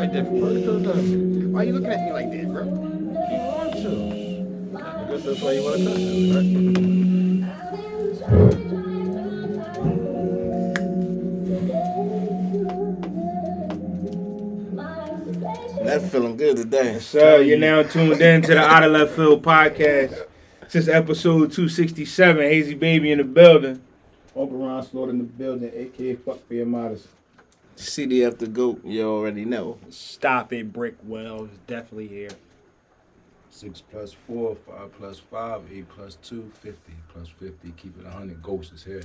like that for? Uh, why you looking at me like that, bro? You want to. I guess that's why you want to touch me, right? That's feeling good today. So you're now tuned in to the Out of Left Field podcast. Since episode 267, Hazy Baby in the building. Uncle Ron Slaughter in the building, aka Fuck for your modest. CDF the GOAT, you already know. Stop it, Brickwell is definitely here. Six plus four, five plus five, eight plus two, 50 plus 50. Keep it 100. Ghost is here.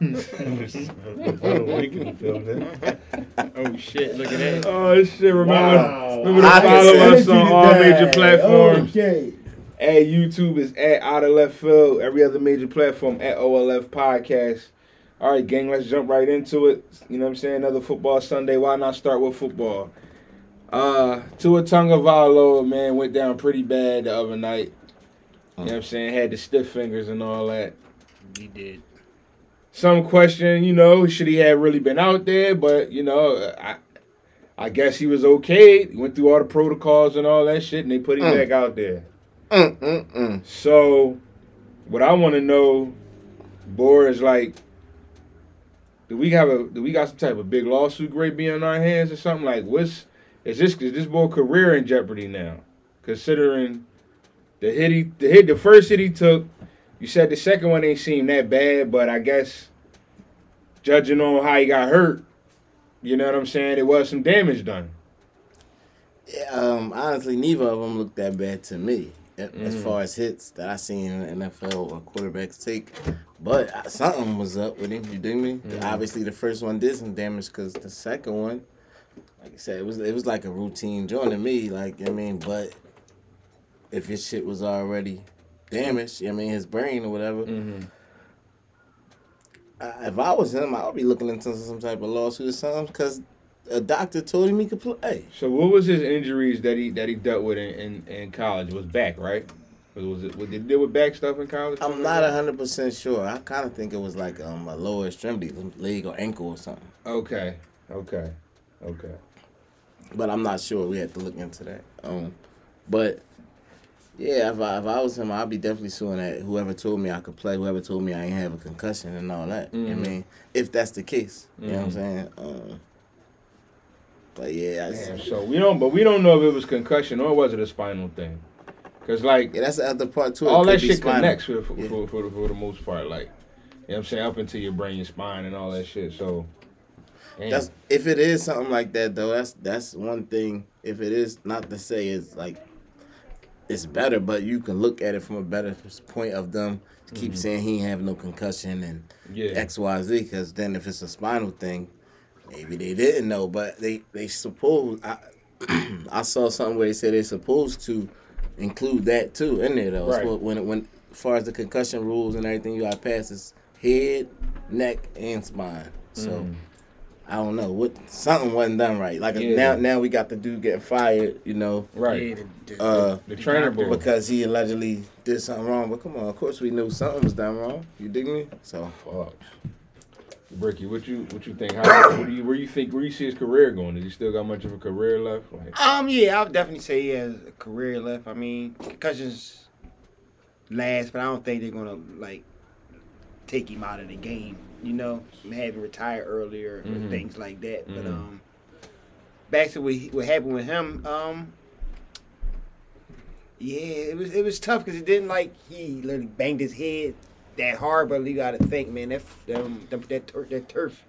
oh shit, look at that. Oh shit, remember, Wow. remember to I follow send us on all major platforms. Okay. At YouTube is at Out of Left Field. Every other major platform at OLF Podcast. All right, gang, let's jump right into it. You know what I'm saying? Another football Sunday. Why not start with football? Uh, Tua Tagovailoa, man, went down pretty bad the other night. You know what I'm saying? Had the stiff fingers and all that. He did. Some question, you know, should he have really been out there? But, you know, I I guess he was okay. He went through all the protocols and all that shit, and they put him Mm. back out there. Mm, mm, mm. So, what I want to know, Bor, is like, do we have a do we got some type of big lawsuit great being on our hands or something? Like, what's is this is this boy career in jeopardy now? Considering the hit he the hit the first hit he took, you said the second one ain't seem that bad, but I guess judging on how he got hurt, you know what I'm saying, it was some damage done. Yeah, um, honestly, neither of them looked that bad to me a- as far as hits that I seen in the NFL or quarterbacks take. But something was up with him. You dig me? Mhm. Obviously, the first one did some damage because the second one, like I said, it was it was like a routine joint to me. Like I mean, but if his shit was already damaged, I mean, his brain or whatever. Mm-hmm. If I was him, I would be looking into some type of lawsuit or something because a doctor told him he could play. So what was his injuries that he that he dealt with in, in, in college? It was back, right? Was, was it was, did he deal with back stuff in college? I'm not hundred percent sure. I kind of think it was like um a lower extremity, leg or ankle or something. Okay, okay, okay. But I'm not sure. We had to look into that. Um, but yeah, if I, if I was him, I'd be definitely suing that whoever told me I could play, whoever told me I ain't have a concussion and all that. You know what Mhm. I mean, if that's the case, you know what I'm Mhm. saying. Um, but yeah, I, Damn, so we don't, but we don't know if it was concussion or was it a spinal thing? Cause like yeah, that's the other part too. All that shit spinal. connects for for, Yeah. for, for, the, for the most part. Like, you know what I'm saying, up into your brain, your spine, and all that shit. So, damn. That's if it is something like that though. That's that's one thing. If it is not to say it's like it's better, but you can look at it from a better point of them. Keep mm-hmm. saying he ain't have no concussion and yeah. X Y Z. Because then if it's a spinal thing, maybe they didn't know, but they they suppose. I I saw something where they said they're supposed to include that too in there though. Right. So when when as far as the concussion rules and everything, you got to pass is head, neck, and spine. So. Mhm. I don't know what something wasn't done right. Like Yeah. now, now we got the dude getting fired. You know, right. Yeah, the, the, uh, the trainer boy. because he allegedly did something wrong. But come on, of course we knew something was done wrong. You dig me? So Fuck. Bricky, what you what you think? How what do you where you think where you see his career going? Does he still got much of a career left? Like, Um, yeah, I would definitely say he has a career left. I mean, concussions last, but I don't think they're gonna like take him out of the game. You know, have him retire earlier Mhm. or things like that. But Mhm. um, back to what, what happened with him. Um, yeah, it was it was tough because it didn't like he literally banged his head that hard. But you got to think, man, that um, that that, tur- that turf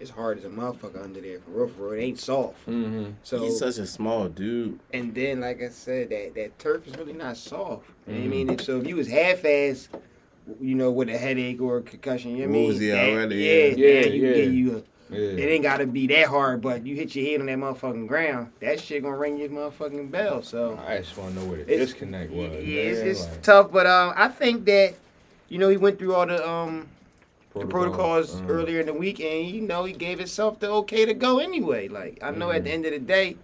is hard as a motherfucker under there for real. For real, it ain't soft. mm-hmm. So he's such a small dude. and then, like I said, that, that turf is really not soft. You know what I Mhm. mean? If, so if you was half ass, you know, with a headache or a concussion, you know what I mean? Woozy That- already, Yeah, yeah. yeah, Yeah, you yeah. get you. A, Yeah. it ain't got to be that hard, but you hit your head on that motherfucking ground, that shit gonna ring your motherfucking bell. So I just want to know where the It's- disconnect yeah, was. it's, man. it's Like, tough. But um, I think that you know he went through all the um the protocols uh, earlier in the week, and you know he gave himself the okay to go anyway. Like I know at the Mhm. end of the day,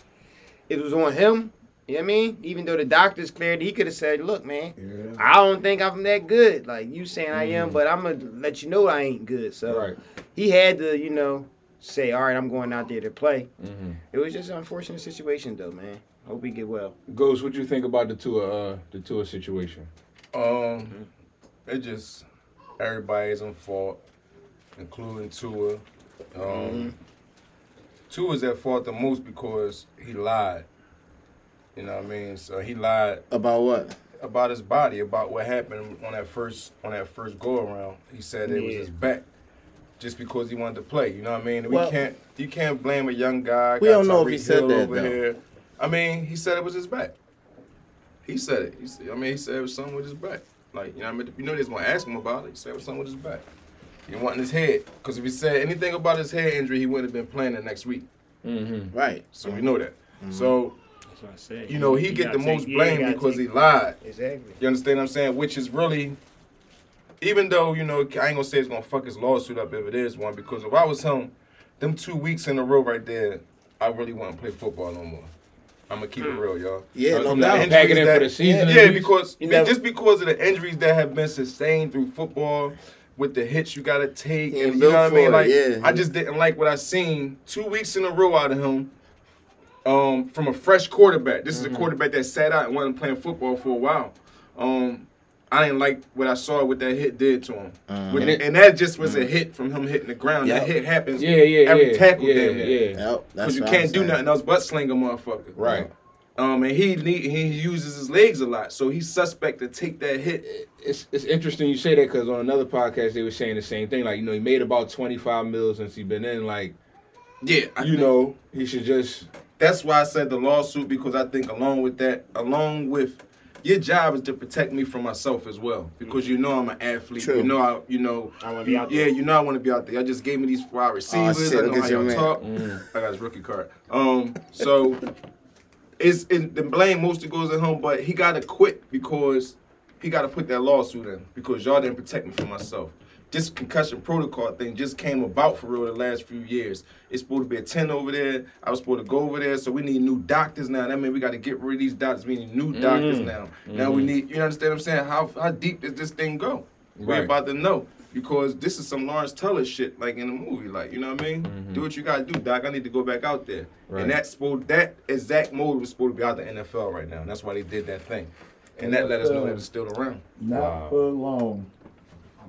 it was on him. You know what I mean? Even though the doctors cleared, he could have said, "Look, man, Yeah. I don't think I'm that good. Like you saying I am, Mhm. but I'm gonna let you know I ain't good." So Right. he had to, you know, say, all right, I'm going out there to play. Mm-hmm. It was just an unfortunate situation, though, man. Hope he get well. Ghost, what you think about the Tua, uh, the Tua situation? Um, it just everybody's in fault, including Tua. Um, Mm-hmm. Tua's at fault the most because he lied. You know what I mean? So he lied About what? about his body, about what happened on that first on that first go around. He said it was his back. Just because he wanted to play, you know what I mean? Well- we can't, you can't blame a young guy. We don't know if Tyreek he said that, over though. here. I mean, he said it was his back. He said it. He said, I mean, he said it was something with his back. Like, you know, what I mean, you know, they was gonna ask him about it. He said it something with his back. He wanting his head, because if he said anything about his head injury, he wouldn't have been playing the next week. Mm-hmm. Right. So we know that. Mm-hmm. So That's what I said. you know, he, get the most blame because he lied. Exactly. You understand what I'm saying? Which is really, even though, you know, I ain't gonna say it's gonna fuck his lawsuit up if it is one, because if I was him, them two weeks in a row right there, I really wouldn't play football no more. I'm gonna keep it real, y'all. Yeah, no from the doubt. injuries Packing in for that- the season. Yeah, at because never- just because of the injuries that have been sustained through football, with the hits you gotta take, and you know what I mean. it, Like yeah. I just didn't like what I seen two weeks in a row out of him. Um, from a fresh quarterback. This is Mm-hmm. a quarterback that sat out and wasn't playing football for a while. Um, I didn't like what I saw what that hit did to him, With- And it- and that just was a hit from him hitting the ground. That Mm-hmm. Hit happens Yeah, yeah, every yeah. tackle yeah, down there. yeah. Yep. That's Because you can't do nothing else but sling a motherfucker. Right. Um, and he need, he uses his legs a lot, so he's suspect to take that hit. It's it's interesting you say that because on another podcast they were saying the same thing. Like you know he made about twenty five mil since he been in. Like Yeah, I you think- know he should just That's why I said the lawsuit because I think along with that, along with your job is to protect me from myself as well because you know I'm an athlete. True. You know I, you know. I want to be out there. Yeah, you know I want to be out there. Y'all just gave me these wide receivers. Oh, shit, I know how y'all man. talk. Mm. I got his rookie card. Um, so it's it, the blame mostly goes at home, but he got to quit because he got to put that lawsuit in because y'all didn't protect me from myself. This concussion protocol thing just came about for real the last few years. It's supposed to be a 10 over there. I was supposed to go over there, so we need new doctors now. That means we got to get rid of these doctors. We need new doctors mm. now. Mm-hmm. Now we need, you understand what I'm saying? How how deep does this thing go? Right. We're about to know because this is some Lawrence Teller shit, like in the movie. Like you know what I mean? Mm-hmm. Do what you gotta do, Doc. I need to go back out there. Right. And that's supposed that exact mode was supposed to be out the NFL right now. And that's why they did that thing. And that let us know that it's still around. Not Wow. for long.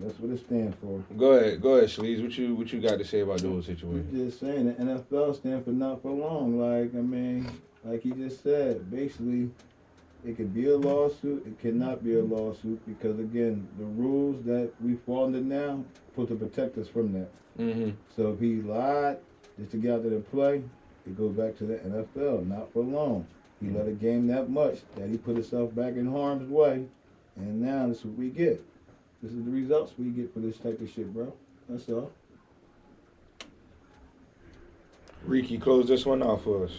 That's what it stands for. go ahead, go ahead, Sleaze. What you what you got to say about the whole I'm situation? just saying the NFL stands for not for long. Like I mean, like he just said, basically, it could be a lawsuit. It cannot be a lawsuit because again, the rules that we fall under now put to protect us from that. Mm-hmm. So if he lied just to get out there and play, it goes back to the NFL. Not for long. He let a game that much that he put himself back in harm's way, and now this is what we get. This is the results we get for this type of shit, bro. That's all. Ricky, close this one off for us.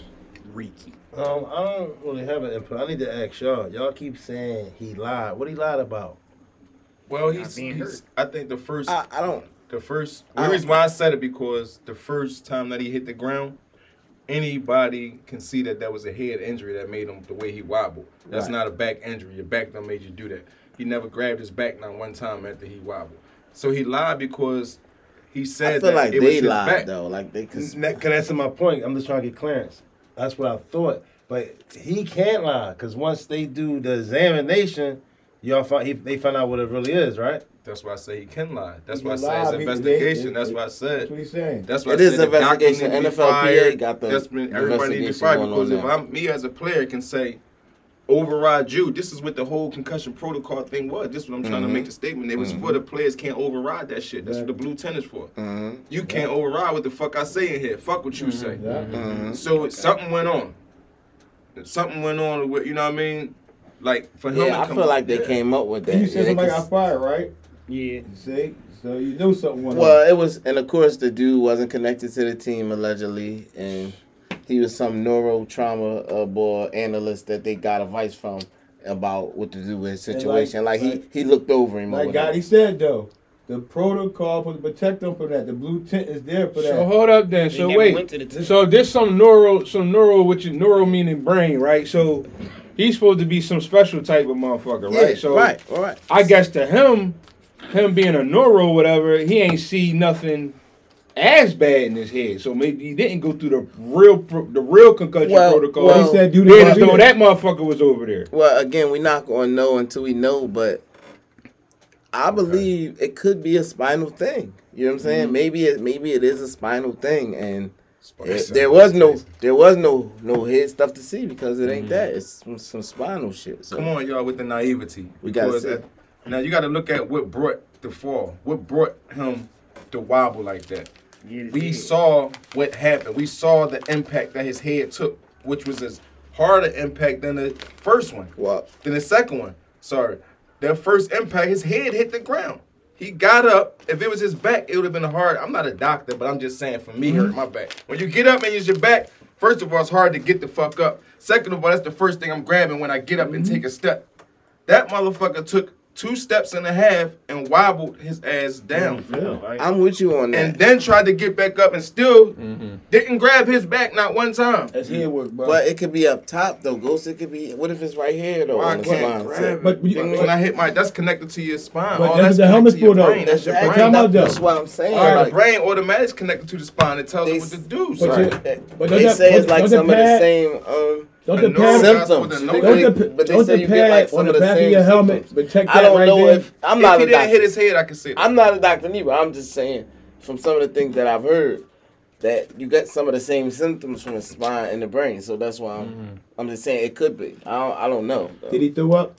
Reeky. Um, I don't really have an input. I need to ask y'all. Y'all keep saying he lied. What he lied about? Well, he's, being he's I think the first I, I don't. the first the reason why I said it because the first time that he hit the ground, anybody can see that that was a head injury that made him the way he wobbled. That's Right. not a back injury. Your back done made you do that. He never grabbed his back not one time after he wobbled. So he lied because he said I feel that like it was they his lied back. though. Like they cause Cause that's my point. I'm just trying to get clearance. That's what I thought. But he can't lie because once they do the examination, y'all find he, they find out what it really is, right? That's why I say he can lie. That's He why I say it's investigation. they- That's they- why I That's said. what he's saying. That's why It I is said the doctor investigation. need to be NFLPA got the That's been everybody need to be investigation fired because if. I'm me as a player can say override you. This is what the whole concussion protocol thing was. This is what I'm trying to Mhm. make the statement. It was for the players can't override that shit. That's what the blue tennis is for. Mhm. You can't override what the fuck I say in here. Fuck what you say. Yeah. Mhm. So something went on. Something went on with you know what I mean. Like for him, Yeah, I come feel like they yeah. came up with that. And you said Yeah, somebody got fired, right? Yeah. You see? So you knew something went Well, on. it was, and of course, the dude wasn't connected to the team allegedly, and he was some neuro trauma uh, boy analyst that they got advice from about what to do with his And like- situation. Like, like- he he looked over him. or Like whatever. Gotti said though, the protocol for to protect them from that. The blue tent is there for So that. hold up then. They So wait. went to the t- So there's some neuro, some neuro, which is neuro meaning brain, right? So he's supposed to be some special type of motherfucker, yeah, right? So right, all right. I guess to him, him being a neuro, whatever, he ain't see nothing as bad in his head, so maybe he didn't go through the real the real concussion Well, protocol. well- he said, do Being the as that motherfucker was over there. Well, again, we're not gonna know until we know, but I believe it could be a spinal thing. You know what I'm saying? Mm-hmm. Maybe it maybe it is a spinal thing, and it- there was no there was no no head stuff to see because it Mm-hmm. ain't that. It's some, some spinal shit. So Come on, y'all, with the naivety. We gotta Because see. at- now you got to look at what brought the fall. What brought him to wobble like that? We saw what happened. We saw the impact that his head took, which was as harder impact than the first one, well, than the second one. Sorry, that first impact, his head hit the ground. He got up. If it was his back, it would have been hard. I'm not a doctor, but I'm just saying for me, hurt mm-hmm. my back. When you get up and use your back, first of all, it's hard to get the fuck up. Second of all, that's the first thing I'm grabbing when I get up and mm-hmm. take a step. That motherfucker took two steps and a half and wobbled his ass down. Mm-hmm. I'm with you on that. And then tried to get back up and still mm-hmm. didn't grab his back not one time. That's mm. head work, bro. but it could be up top though, Ghost. It could be. What if it's right here though Why on the can't spine? grab it? But you- Then when I hit my, that's connected to your spine. But All that's that's the connected helmet to your for, though. brain. That's your brain. Time out. That's what I'm saying. All right, like, The brain automatically connected to the spine. It tells They you what to do. But So. you- but they don't say that- it's like some of the same um, Don't the The pad, nose- symptoms. Don't They- don't the, but they don't say the you get like some on of the the back of same your helmet symptoms. protect I that don't right know there? if I'm if not he a didn't hit his head, I could see. that. I'm not a doctor neither. I'm just saying from some of the things that I've heard that you get some of the same symptoms from the spine and the brain. So that's why I'm, mm-hmm. I'm just saying it could be. I don't, I don't know. though. Did he throw up?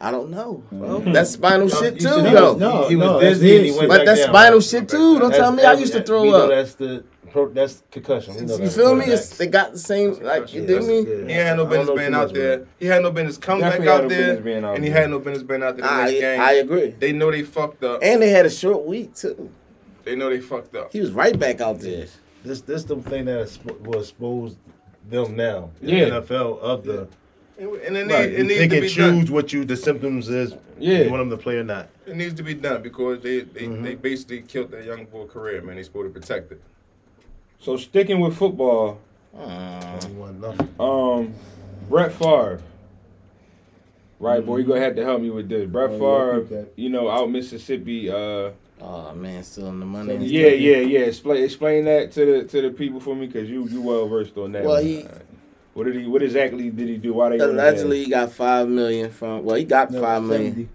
I don't know. Bro. Mm-hmm. That's spinal shit too, should- though. No, he was no, that's dizzy and he went But back that's down, spinal shit too. Don't tell me I used to throw up. That's the pro- that's concussion. We know You that's feel me? quarterbacks. It's, they got the same like you dig me. Yeah. He had no I don't business being out there. man. He had no business coming back Definitely had out there, out and he had no business being out there the next I game. I agree. They know they fucked up. And they had a short week too. They know they fucked up. He was right back out there. This this the thing that expo- will expose them now. The Yeah. NFL of the And and it, right. need, it You needs pick to be choose done. what you the symptoms is. Yeah. You want them to play or not. It needs to be done because they they, Mm-hmm. they basically killed that young boy career, man. They supposed to protect it. So sticking with football, You um, Brett Favre. Right, boy, you gonna have to help me with this. Brett Oh, Favre, keep you know, out Mississippi. Uh, Oh man, still in the money. and yeah, yeah, yeah. Explain, explain that to the to the people for me, cause you you well versed on that. Well, one. he- what did he? What exactly did he do? Why they on Allegedly, he got five million from. Well, he got No, five million. 70.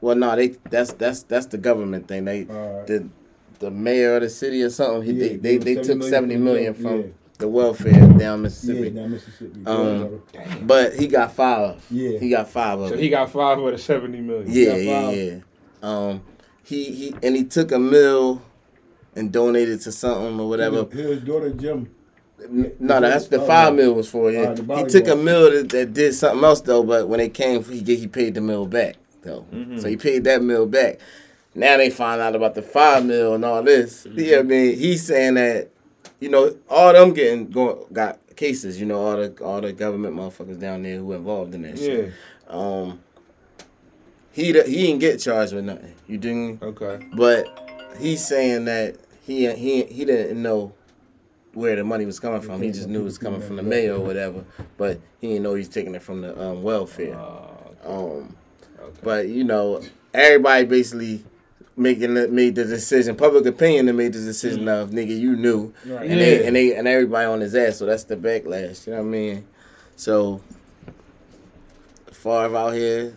Well, no, they that's that's that's the government thing. They Alright. the the mayor of the city or something. He Yeah, they they, gave they him took 70 seventy million from from the- the welfare down Mississippi. Yeah, Mississippi. down Mississippi. Um, But he got five. Yeah. He got five of So it. he got five of the seventy million. Yeah, got yeah, five. yeah. Um, he he and he took a mill and donated to something or whatever. His daughter gym. No, that's the five mill was for. Yeah, he bodyguard. took a mill that, that did something else though. But when it came, he he paid the mill back though. Mm-hmm. So he paid that mill back. Now they find out about the five mil and all this. Mm-hmm. Yeah, I mean he's saying that you know all them getting going got cases. You know all the all the government motherfuckers down there who involved in that shit. Yeah. Um, he he didn't get charged with nothing. You didn't. Okay. But he's saying that he he he didn't know where the money was coming from. He just knew it was coming from the mayor or whatever. But he didn't know he's taking it from the um, welfare. Um, but you know, everybody basically making the, made the decision. Public opinion that made the decision mm. of nigga, you knew, and they and they and everybody on his ass. So that's the backlash. You know what I mean? So Favre out here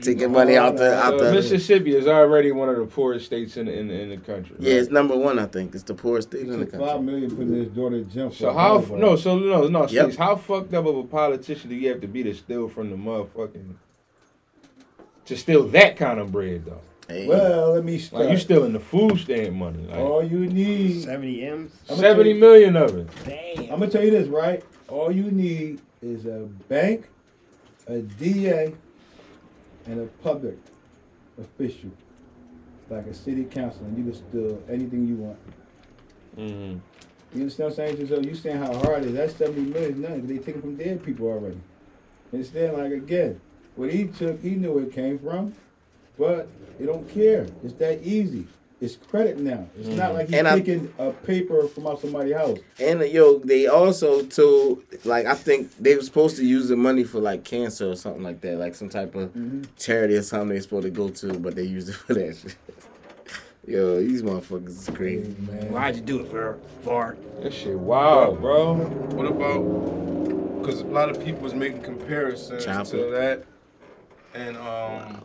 taking money out the out So the. Mississippi is already one of the poorest states in the, in the, in the country. Yeah, it's number one. I think it's the poorest state in the Took five country. million putting his daughter gym. So how volleyball. no so no no Yep. Stacey, how fucked up of a politician do you have to be to steal from the motherfucking to steal that kind of bread though? Hey, Well, let me start. Like you stealing the food stamp money, like All you need. 70 M's. I'ma seventy you- million of it. Damn. I'm gonna tell you this, right? All you need is a bank, a DA, and a public official, like a city council, and you can steal anything you want. Mm-hmm. You understand what I'm saying? So you saying how hard it is? That 70 million is nothing. They taking from dead people already. Instead, Like again, what he took, he knew where it came from, but they don't care. It's that easy. It's credit now. It's not like he's And I- taking a paper from out somebody's house. And yo, they also told like I think they were supposed to use the money for like cancer or something like that, like some type of charity or something they supposed to go to, but they used it for that shit. Yo, these motherfuckers is crazy. Man. Why'd you do it, for for? That shit wild, bro. What about? Because a lot of people was making comparisons Chopper. to that and um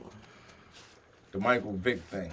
the Michael Vick thing.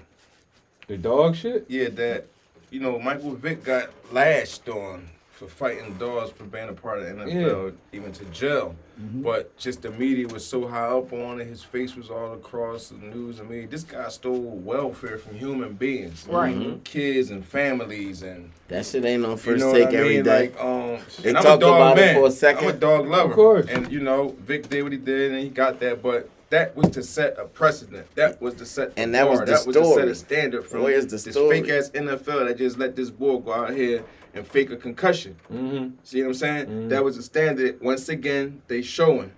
The dog shit. Yeah, that you know Michael Vick got lashed on for fighting dogs for being a part of the NFL, even to jail. Mm-hmm. But just the media was so high up on it, his face was all across the news. I mean, this guy stole welfare from human beings, Right. Mm-hmm. Mm-hmm. Kids and families, and That shit ain't on you first know take what I every mean. day. Like, um, They and I'm talked a dog about it man. for a second. I'm a dog lover, Of course. and you know, Vick did what he did, and he got that. But that was to set a precedent. That was to set the And that was bar. the that was to set a standard from Where's the this story? fake ass NFL that just let this boy go out here and fake a concussion. Mm-hmm. See what I'm saying? Mm-hmm. Mhm. That was the standard. Once again, they showing,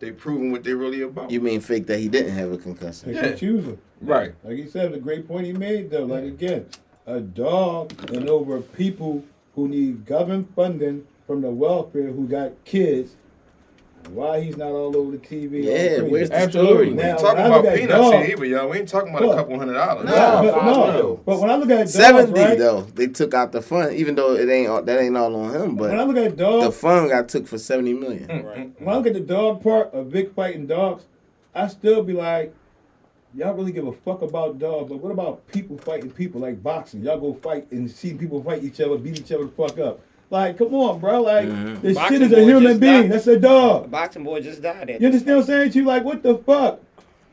they proving what they really about. You mean fake that he didn't have a concussion? Pick Yeah. and choose Right. Like he said, the great point he made though. Like again, a dog and over people who need government funding from the welfare who got kids. Why he's not all over the TV? Yeah, where's the Absolutely. story? we Now, ain't talking when I look about peanuts dog- here either, y'all. We ain't talking about Look. a couple hundred dollars. Nah, Yeah, but, no, but when I look at dogs, Seventy right? though. They took out the fund, even though it ain't all, that ain't all on him. But when I look at dog, the dogs, fund got took for seventy million. Mm, right. Mm, when I mm. look at the dog part of Vick fighting dogs, I still be like, y'all really give a fuck about dogs, but what about people fighting people like boxing? Y'all go fight and see people fight each other, beat each other the fuck up. Like, come on, bro. Like, Mhm. this Boxing shit is a human being. died. That's a dog. A boxing boy just died. At You understand what I'm saying to you? Like, what the fuck?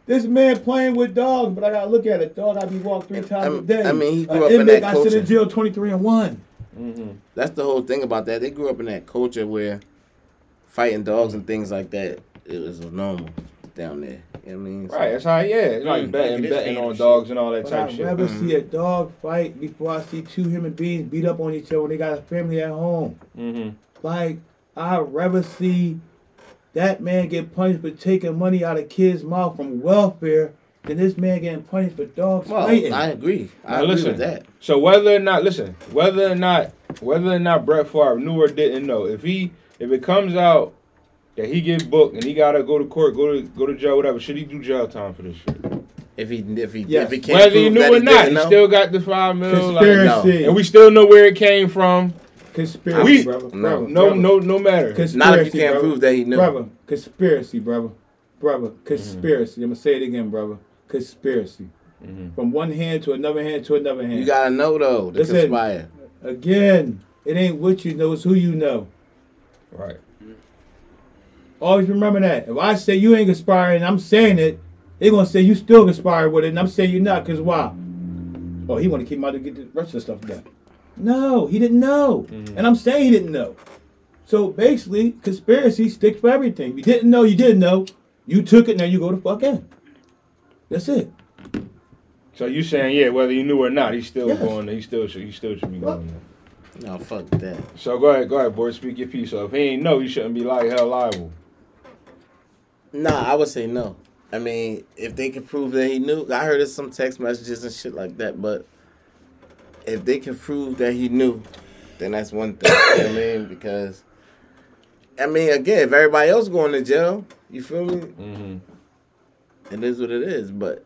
This man playing with dogs, but I gotta look at it. Dog, I be walked three And, times I a mean- day. I mean, he grew An up in inmate that got sent in culture. jail 23 and 1. Mm-hmm. That's the whole thing about that. They grew up in that culture where fighting dogs and things like that it was normal down there. You know I mean? So- Right. That's how. Yeah. Like Mm. betting, Look at this betting fan on shit. dogs and all that But type I'd shit. rather Mhm. see a dog fight before I see two human beings beat up on each other when they got a family at home. Mm-hmm. Like, I'd rather see that man get punished for taking money out of kids' mouth from welfare than this man getting punished for dogs Well, fighting. I agree. I Now agree listen. with that. So whether or not, listen, whether or not, whether or not Brett Favre knew or didn't know, if he, if it comes out that he get booked and he gotta go to court, go to go to jail, whatever, should he do jail time for this shit? If he if he Yes. if he can't Whether he knew or he not, he know, still got the five mil. Like, Conspiracy. and we still know where it came from. Conspiracy, We- brother. no. brother, No, brother. no, no matter. Conspiracy, not if you can't brother. prove that he knew. Brother, conspiracy, brother. Brother, conspiracy. I'm going to say it again, brother. Conspiracy. Mhm. From one hand to another hand to another hand. You gotta know though to Listen. conspire. Again, it ain't what you know, it's who you know. Right. Always remember that. If I say you ain't conspiring, I'm saying it, They're gonna say you still conspiring with it, and I'm saying you're not, cause why? Oh, he wanna keep him out to get the rest of the stuff done. No, he didn't know. Mm-hmm. And I'm saying he didn't know. So basically, conspiracy sticks for everything. If you didn't know, you didn't know. You took it, now you go to fuck in. That's it. So you saying yeah, whether you knew or not, he's still Yes. going. He still should. He still should be What? going. There. No, fuck that. So go ahead, go ahead, boy. Speak your piece. So if he ain't know, he shouldn't be like hell liable. Nah, I would say no. I mean, if they can prove that he knew, I heard of some text messages and shit like that, but if they can prove that he knew, then that's one thing. you know what I mean? Because, I mean, again, if everybody else going to jail, you feel me? Mm-hmm. It is what it is. But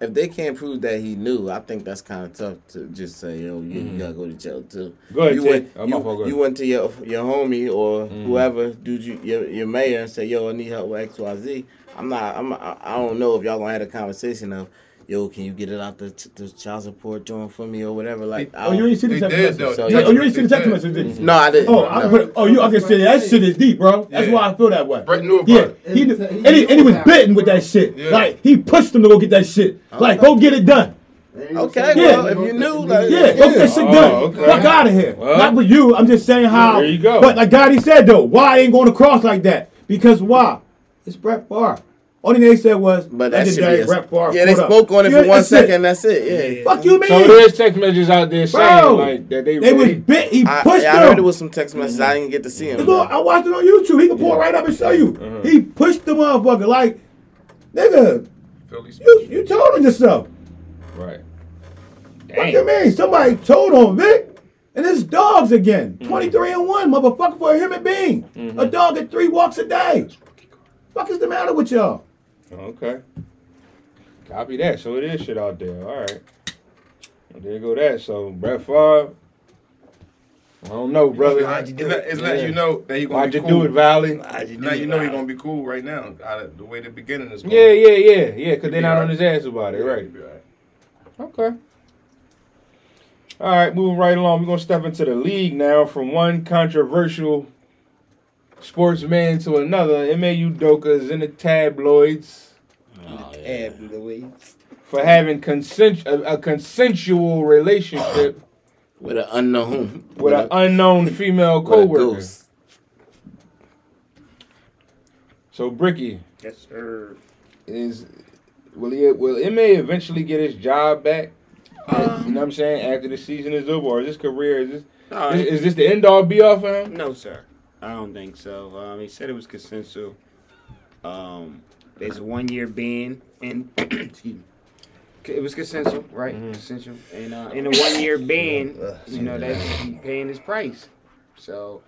if they can't prove that he knew, I think that's kind of tough to just say, yo, you, Mhm. you gotta go to jail too. Go ahead, you went, you, go ahead. you went to your your homie or Mhm. whoever, dude, you, your your mayor, and say, "Yo, I need help with X, Y, Z." I'm not. I'm. I I don't know if y'all gonna have a conversation of, "Yo, can you get it out the the child support joint for me or whatever?" Like, I Oh, you don't- ain't see the They text did, message. though. So, You- yeah. oh, you ain't see the text They did. message, did you? no, I didn't. Oh, I, no. but, oh, you, I can say that shit is deep, bro. That's Yeah. why I feel that way. Brett knew about Yeah, it. he, and, he, and he was bitten with that shit. Yeah. Like he pushed him to go get that shit. Like go get it done. Okay, Yeah. well, if you knew, like, Yeah, go get that shit Oh, done. okay. Fuck out of here. Well. Not for you. I'm just saying how. There you go. But like Gotti said though, why I ain't going across like that? Because why? It's Brett Favre. Only thing they said was But that should legendary be a, Brett Favre. yeah. They Pulled up. spoke on it Yeah, for one that's it. second. That's it. Yeah. Fuck you, man. So there's text messages out there saying Bro, like that they they was bit. He I, pushed yeah, I heard it was some text messages. I didn't get to see him. Look, I watched it on YouTube. He can pull it right up and show you. Uh-huh. He pushed the motherfucker like, nigga, you you told on yourself. right. What you mean? Somebody told on Vick, and it's dogs again. Mm-hmm. Twenty three and one, motherfucker, for a human being. Mhm. A dog at three walks a day. Fuck is the matter with y'all? Okay. Copy that. So it is shit out there. All right. There you go. That so Brett Favre. I don't know, brother. How'd you It's do let, it? it's letting Yeah. you know that he gonna Why'd be you cool. do it, Valley? How'd you do Now it, you know he's Ron? gonna be cool right now. The way the beginning is going. Yeah, yeah, yeah, yeah. Because they're not Yeah. on his ass about it, right? He'll be all right. Okay. All right, moving right along. We're gonna step into the league now from one controversial sportsman to another. Ime Udoka is in the tabloids Oh, yeah. Ab Louise. for having consent a, a consensual relationship With an unknown. with an unknown female with a coworker. So Bricky Yes, sir. is will he will Ma eventually get his job back? you um, know what I'm saying? After the season is over, or is this career is this No, is, is this the end all be all for him? no, sir. I don't think so. Um, he said it was consensual. Um, there's a one year ban, and excuse me. It was consensual, right? Consensual, and uh, in a one year ban, you know that's he paying his price. So,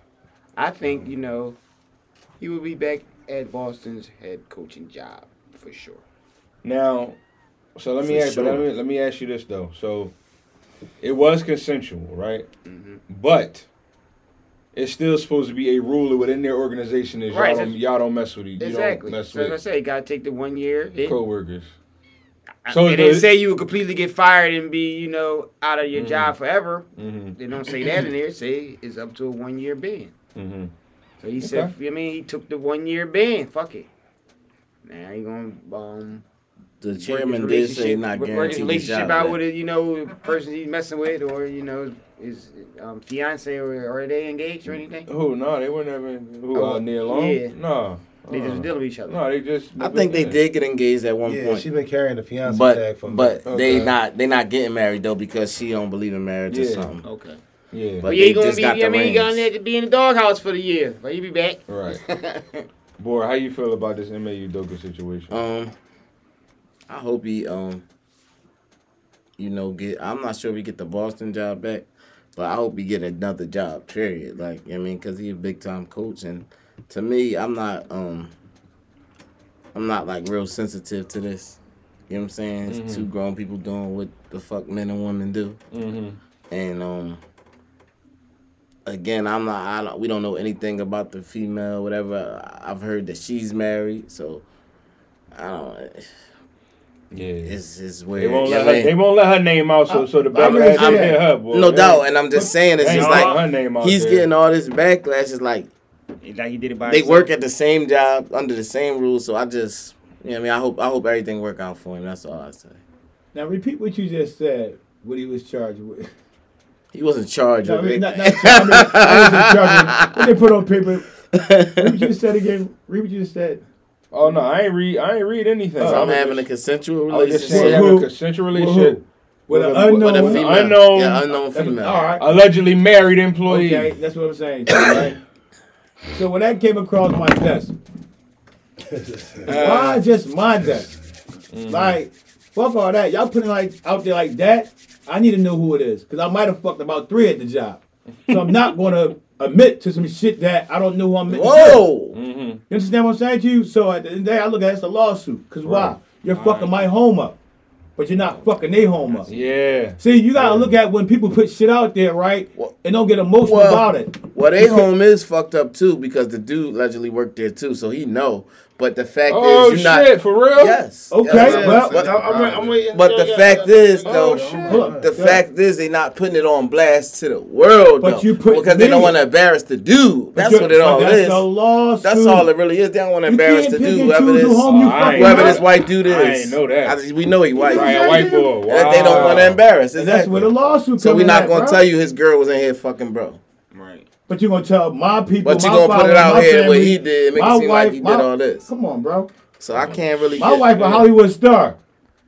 I think you know he will be back at Boston's head coaching job for sure. Now, so let me ask, but let me let me ask you this though. So, it was consensual, right? Mhm. But it's still supposed to be a ruler within their organization is Right, y'all, don't, y'll don't mess with you. Exactly. You don't mess So as I say, you gotta take the one year. hit. coworkers. So they didn't say you would completely get fired and be, you know, out of your Mhm. job forever. Mm-hmm. They don't say that in there. Say it's up to a one year ban. Mm-hmm. So he said, I mean, he took the one year ban. Fuck it. Now he gonna um The chairman did say not work his guaranteed his relationship job. out with it, you know, the person he's messing with, or you know, his um, fiance, or, or are they engaged or anything? Who? No, they weren't ever. Who? Oh, uh, Nia Long? yeah. No. They just deal with each other. No, they just. I think they did get engaged at one Yeah, point. she's been carrying the fiance but tag for but Okay. they not they not getting married though because she don't believe in marriage or something. Okay. Yeah. But But yeah, they he gonna just be. got I mean, he gonna have to be in the doghouse for the year, but he be back. right. Boy, how you feel about this Ime Udoka situation? Um, I hope he um, you know, get. I'm not sure if he get the Boston job back, but I hope he get another job. Period. Like I mean, cause he a big time coach, and to me, I'm not um, I'm not like real sensitive to this. You know what I'm saying? It's Mhm. two grown people doing what the fuck men and women do. mm-hmm. and um again i'm not I don't, we don't know anything about the female whatever i've heard that she's married so i don't Yeah. it's it's they won't let her. They won't let her name out, so so the I'm backlash gonna hit her. Boy. no doubt and i'm just saying it's just like her name out he's there. getting all this backlash it's like Like he did it by they himself. work at the same job under the same rules so i just you know what i mean i hope i hope everything work out for him that's all i say Now repeat what you just said. What he was charged with. he wasn't charged No, with it not, not, I mean, I wasn't charged with- What they put on paper. Read what you just said again. Read what you just said. Oh no, I ain't read. I ain't read anything. so I i'm was having a just, consensual I was just relationship having a consensual relationship With an With a- unknown. with a Unknown- female unknown- yeah unknown female all right. allegedly married employee. Okay, that's what I'm saying. Right? so when that came across my desk, why uh. just my desk? Mm-hmm. Like, fuck all that. Y'all putting like out there like that. I need to know who it is because I might have fucked about three at the job. So I'm not gonna admit to some shit that I don't know who I'm. admitting to. whoa Mm-hmm. You understand what I'm saying to you? So at the end of the day, I look at it as a lawsuit. Cause why? You're fucking my home up, but you're not fucking their home up. Yeah. See, you gotta look at when people put shit out there, right? Well- And don't get emotional well, about it. Well, they home is fucked up too because the dude allegedly worked there too, so he know. But the fact Oh is, you're not. for real? Yes. Okay, Yes, yes. well- but, I'm, I'm, I'm waiting. but the fact is, Oh, though, shit. The yeah. fact is, they're not putting it on blast to the world. But though, you put because they don't want to embarrass the dude. That's what it but all that's is. A lawsuit. That's all it really is. They don't want to You embarrass can't the pick dude, and whoever choose this, who you I whoever this white dude is. I know that. I- we know he white. Right, a white boy. Wow. That They don't want to embarrass. And that's where the Exactly. lawsuit So we're not gonna tell you his girl was in here fucking bro. Right. But you're gonna tell my people, But you my gonna put father, it out my here the way family, he did, make my it seem wife, like he my- did all this. Come on, bro. So I can't really. My get, wife a yeah. Hollywood star.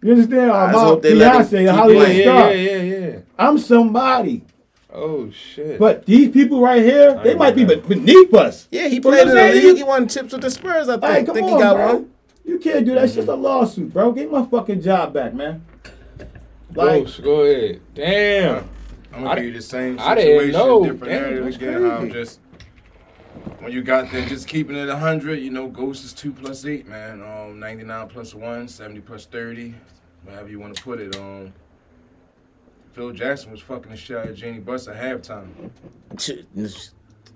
You understand? I Or just my hope they let him fiance a keep Hollywood playing. Yeah, star. yeah, yeah, yeah. I'm somebody. Oh shit. But these people right here, I they ain't might be know that. be- beneath us. Yeah, he You played in the understand? league. He won chips with the Spurs. I think. Hey, come think on, he got bro. one. You can't do that. It's just a lawsuit, bro. Get my fucking job back, man. Like, Ghost, go ahead. Damn. I'm gonna give you the same I situation, didn't know. different Damn, narrative again. How I'm just when you got there, just keeping it hundred. You know, Ghost is two plus eight, man. Um, 99 plus one, 70 plus thirty, whatever you want to put it. Um, Phil Jackson was fucking the shit out of Jeanie Buss at halftime.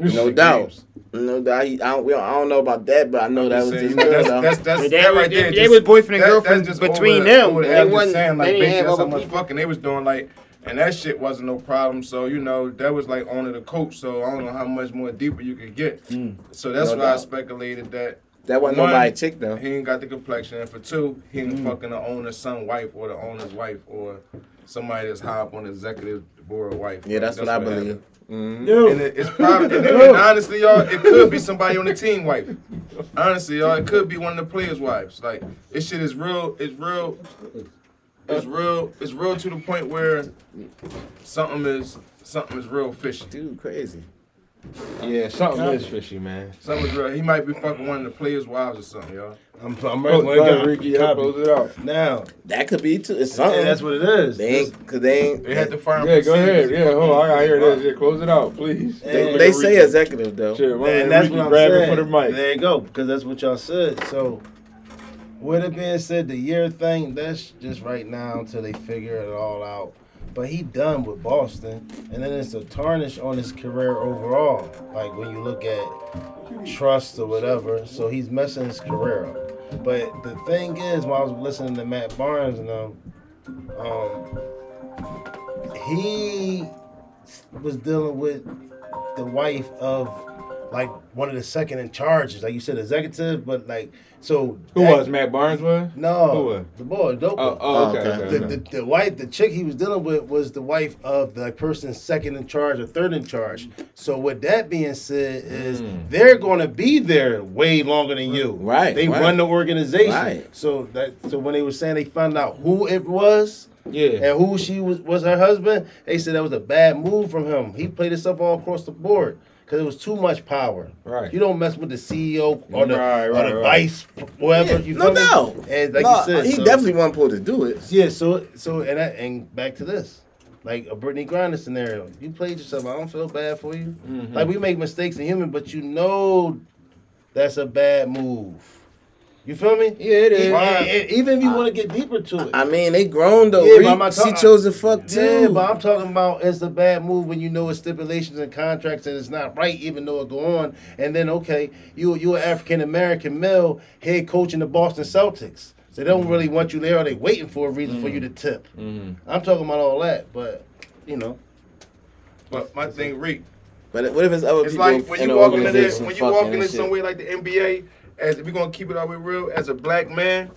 No doubt. No doubt. He, I, don't, don't, I don't know about that, but I know that was Saying, his girl. that's, though. that's, that's, But they that right there. they just- was boyfriend and that- girlfriend that's just between over the- them. over the- They wasn't- saying, like, they didn't basically, have that's how other much people. fucking they was doing, like, and that shit wasn't no problem. So you know, that was like on the coach. So I don't know how much more deeper you could get. So that's No why I speculated that that wasn't one, nobody chick though. he ain't got the complexion, and for two, he ain't fucking the owner's son wife or the owner's wife or somebody that's high up on the executive board wife. Yeah, that's, what I believe. happened. Mhm. And it, it's probably, and, and honestly, y'all, it could be somebody on the team wife. Honestly, y'all, it could be one of the players' wives. Like this shit is real. It's real. It's real. It's real to the point where something is something is real fishy. Dude, crazy. Yeah, something is fishy, man. Something is real. He might be fucking one of the players' wives or something, y'all. I'm, I'm Go, ready. go ahead, Ricky. Yeah, close it out. Now, That could be too. It's yeah, that's what it is. they ain't, cause they ain't. They had to fire him. Yeah, go ahead. Yeah, hold on. I gotta hear this. Yeah, close it out, please. They, And- they say executive though. Shit, run and that's Ricky, what I'm saying. for the mic. There you go, because that's what y'all said. So, with it being said, the year thing, that's just right now until they figure it all out. But he done with Boston, and then it's a tarnish on his career overall. Like when you look at trust or whatever, so he's messing his career up. But the thing is, while I was listening to Matt Barnes and um, um, he was dealing with the wife of like one of the second in charges, like you said, executive, but like so. Who that- was Matt Barnes? Was? No, Who was? the boy, Dope. Oh, oh, okay. okay. okay, the, the, the wife, the chick he was dealing with was the wife of the person second in charge or third in charge. So with that being said, is Mm. they're going to be there way longer than you. Right, They right. run the organization. Right. So that so when they were saying they found out who it was yeah. and who she was was her husband, they said that was a bad move from him. He played this up all across the board. Because it was too much power. Right. You don't mess with the CEO or the, Right, or the right. vice, whatever. Yeah, you no doubt. And like No, you said, he so- definitely wasn't supposed to do it. yeah, so so and I, and back to this, like a Brittney Griner scenario. You played yourself. I don't feel bad for you. Mm-hmm. Like we make mistakes in human, but you know that's a bad move. You feel me? Yeah, it is. And- and- and even if you want to get deeper to it. I mean, they grown though. Yeah, but Reek, I'm she chose to fuck too. yeah, but I'm talking about it's a bad move when you know it's stipulations and contracts and it's not right, even though it go on. And then okay, you you an African American male head coach in the Boston Celtics. So they don't really want you there, or they waiting for a reason for you to tip. Mm-hmm. I'm talking about all that, but you know, But my thing, Reek, But what if it's other It's people It's like when in you walk into this, when you walk into shit? somewhere like the NBA, as we're gonna keep it all the way real, as a black man,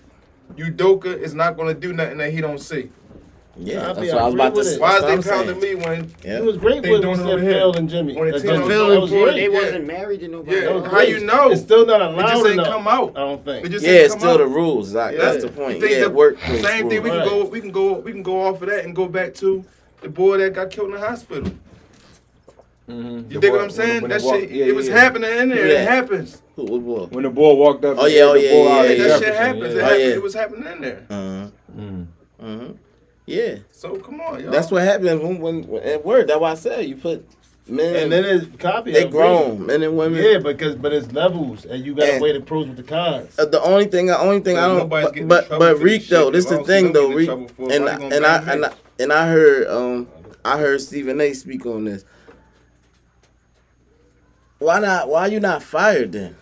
Udoka is not gonna do nothing that he don't see. Yeah, I that's what I was about to with say. it. Why is That's they what I'm pounding saying. me when Yeah. it was great They when doing we it said over here. Phil and Jimmy. On the team. Jimmy, Phil that and was Floyd, great. They Yeah. wasn't married to nobody. Yeah, That was how great. you know? It's still not It allowed just ain't enough. come out. I don't think. It just Yeah, ain't it's come still out. the rules. Like, Yeah. That's the point. think Yeah, the workplace Same thing. We rules. can go. We can go. We can go off of that and go back to the boy that got killed in the hospital. Mm-hmm. You dig what I'm saying? That shit. Yeah, it was yeah. happening in there. Yeah. It happens. Who, what boy? When the boy walked up. Oh, yeah, aired oh, the yeah, ball yeah, Yeah, of yeah. that shit Jefferson, happens. It, yeah. Oh, happened. yeah. it was happening in there. Uh-huh. Mm. Uh-huh. Yeah. So come on, y'all. That's what happens when, when, when at work. That's why I said you put men. And then it's copy. I they agree. grown men and women. Yeah, because but it's levels, and you got to And- weigh the pros with the cons. Uh, the only thing, the only thing But I don't, but but, but Reek though, this If I the thing though, Reek, trouble for it, and why I, you gonna and I and? I and I heard um I heard Stephen A. speak on this. Why not? Why are you not fired then?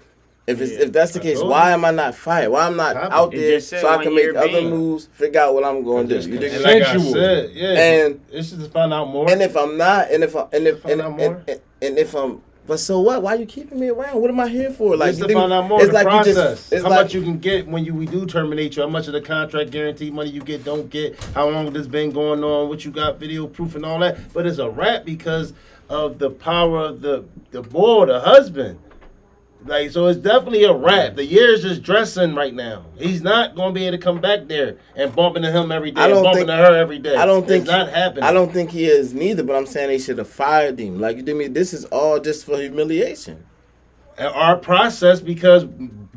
If it's Yeah, if that's the case, why am I not fired? Why I'm not Copy. out there so I can make other ban. moves, figure out what I'm going to do? You dig And what I'm like I said, yeah, And- it's just to find out more. And if I'm not, and if I, and if and, and, and, and, if I'm, but so what? Why are you keeping me around? What am I here for? Like just to think- find out more it's the like you just, it's how like, much you can get when you we do terminate you. How much of the contract guarantee money you get, don't get. How long this been going on? What you got, video proof and all that. But it's a wrap because of the power of the the boy, the husband. Like so, it's definitely a wrap. The year is just dressing right now. He's not going to be able to come back there and bump into him every day. I don't and bumping think- to her every day. I don't think it's not happening. I don't think he is neither, but I'm saying they should have fired him. Like you did me. This is all just for humiliation. And our process because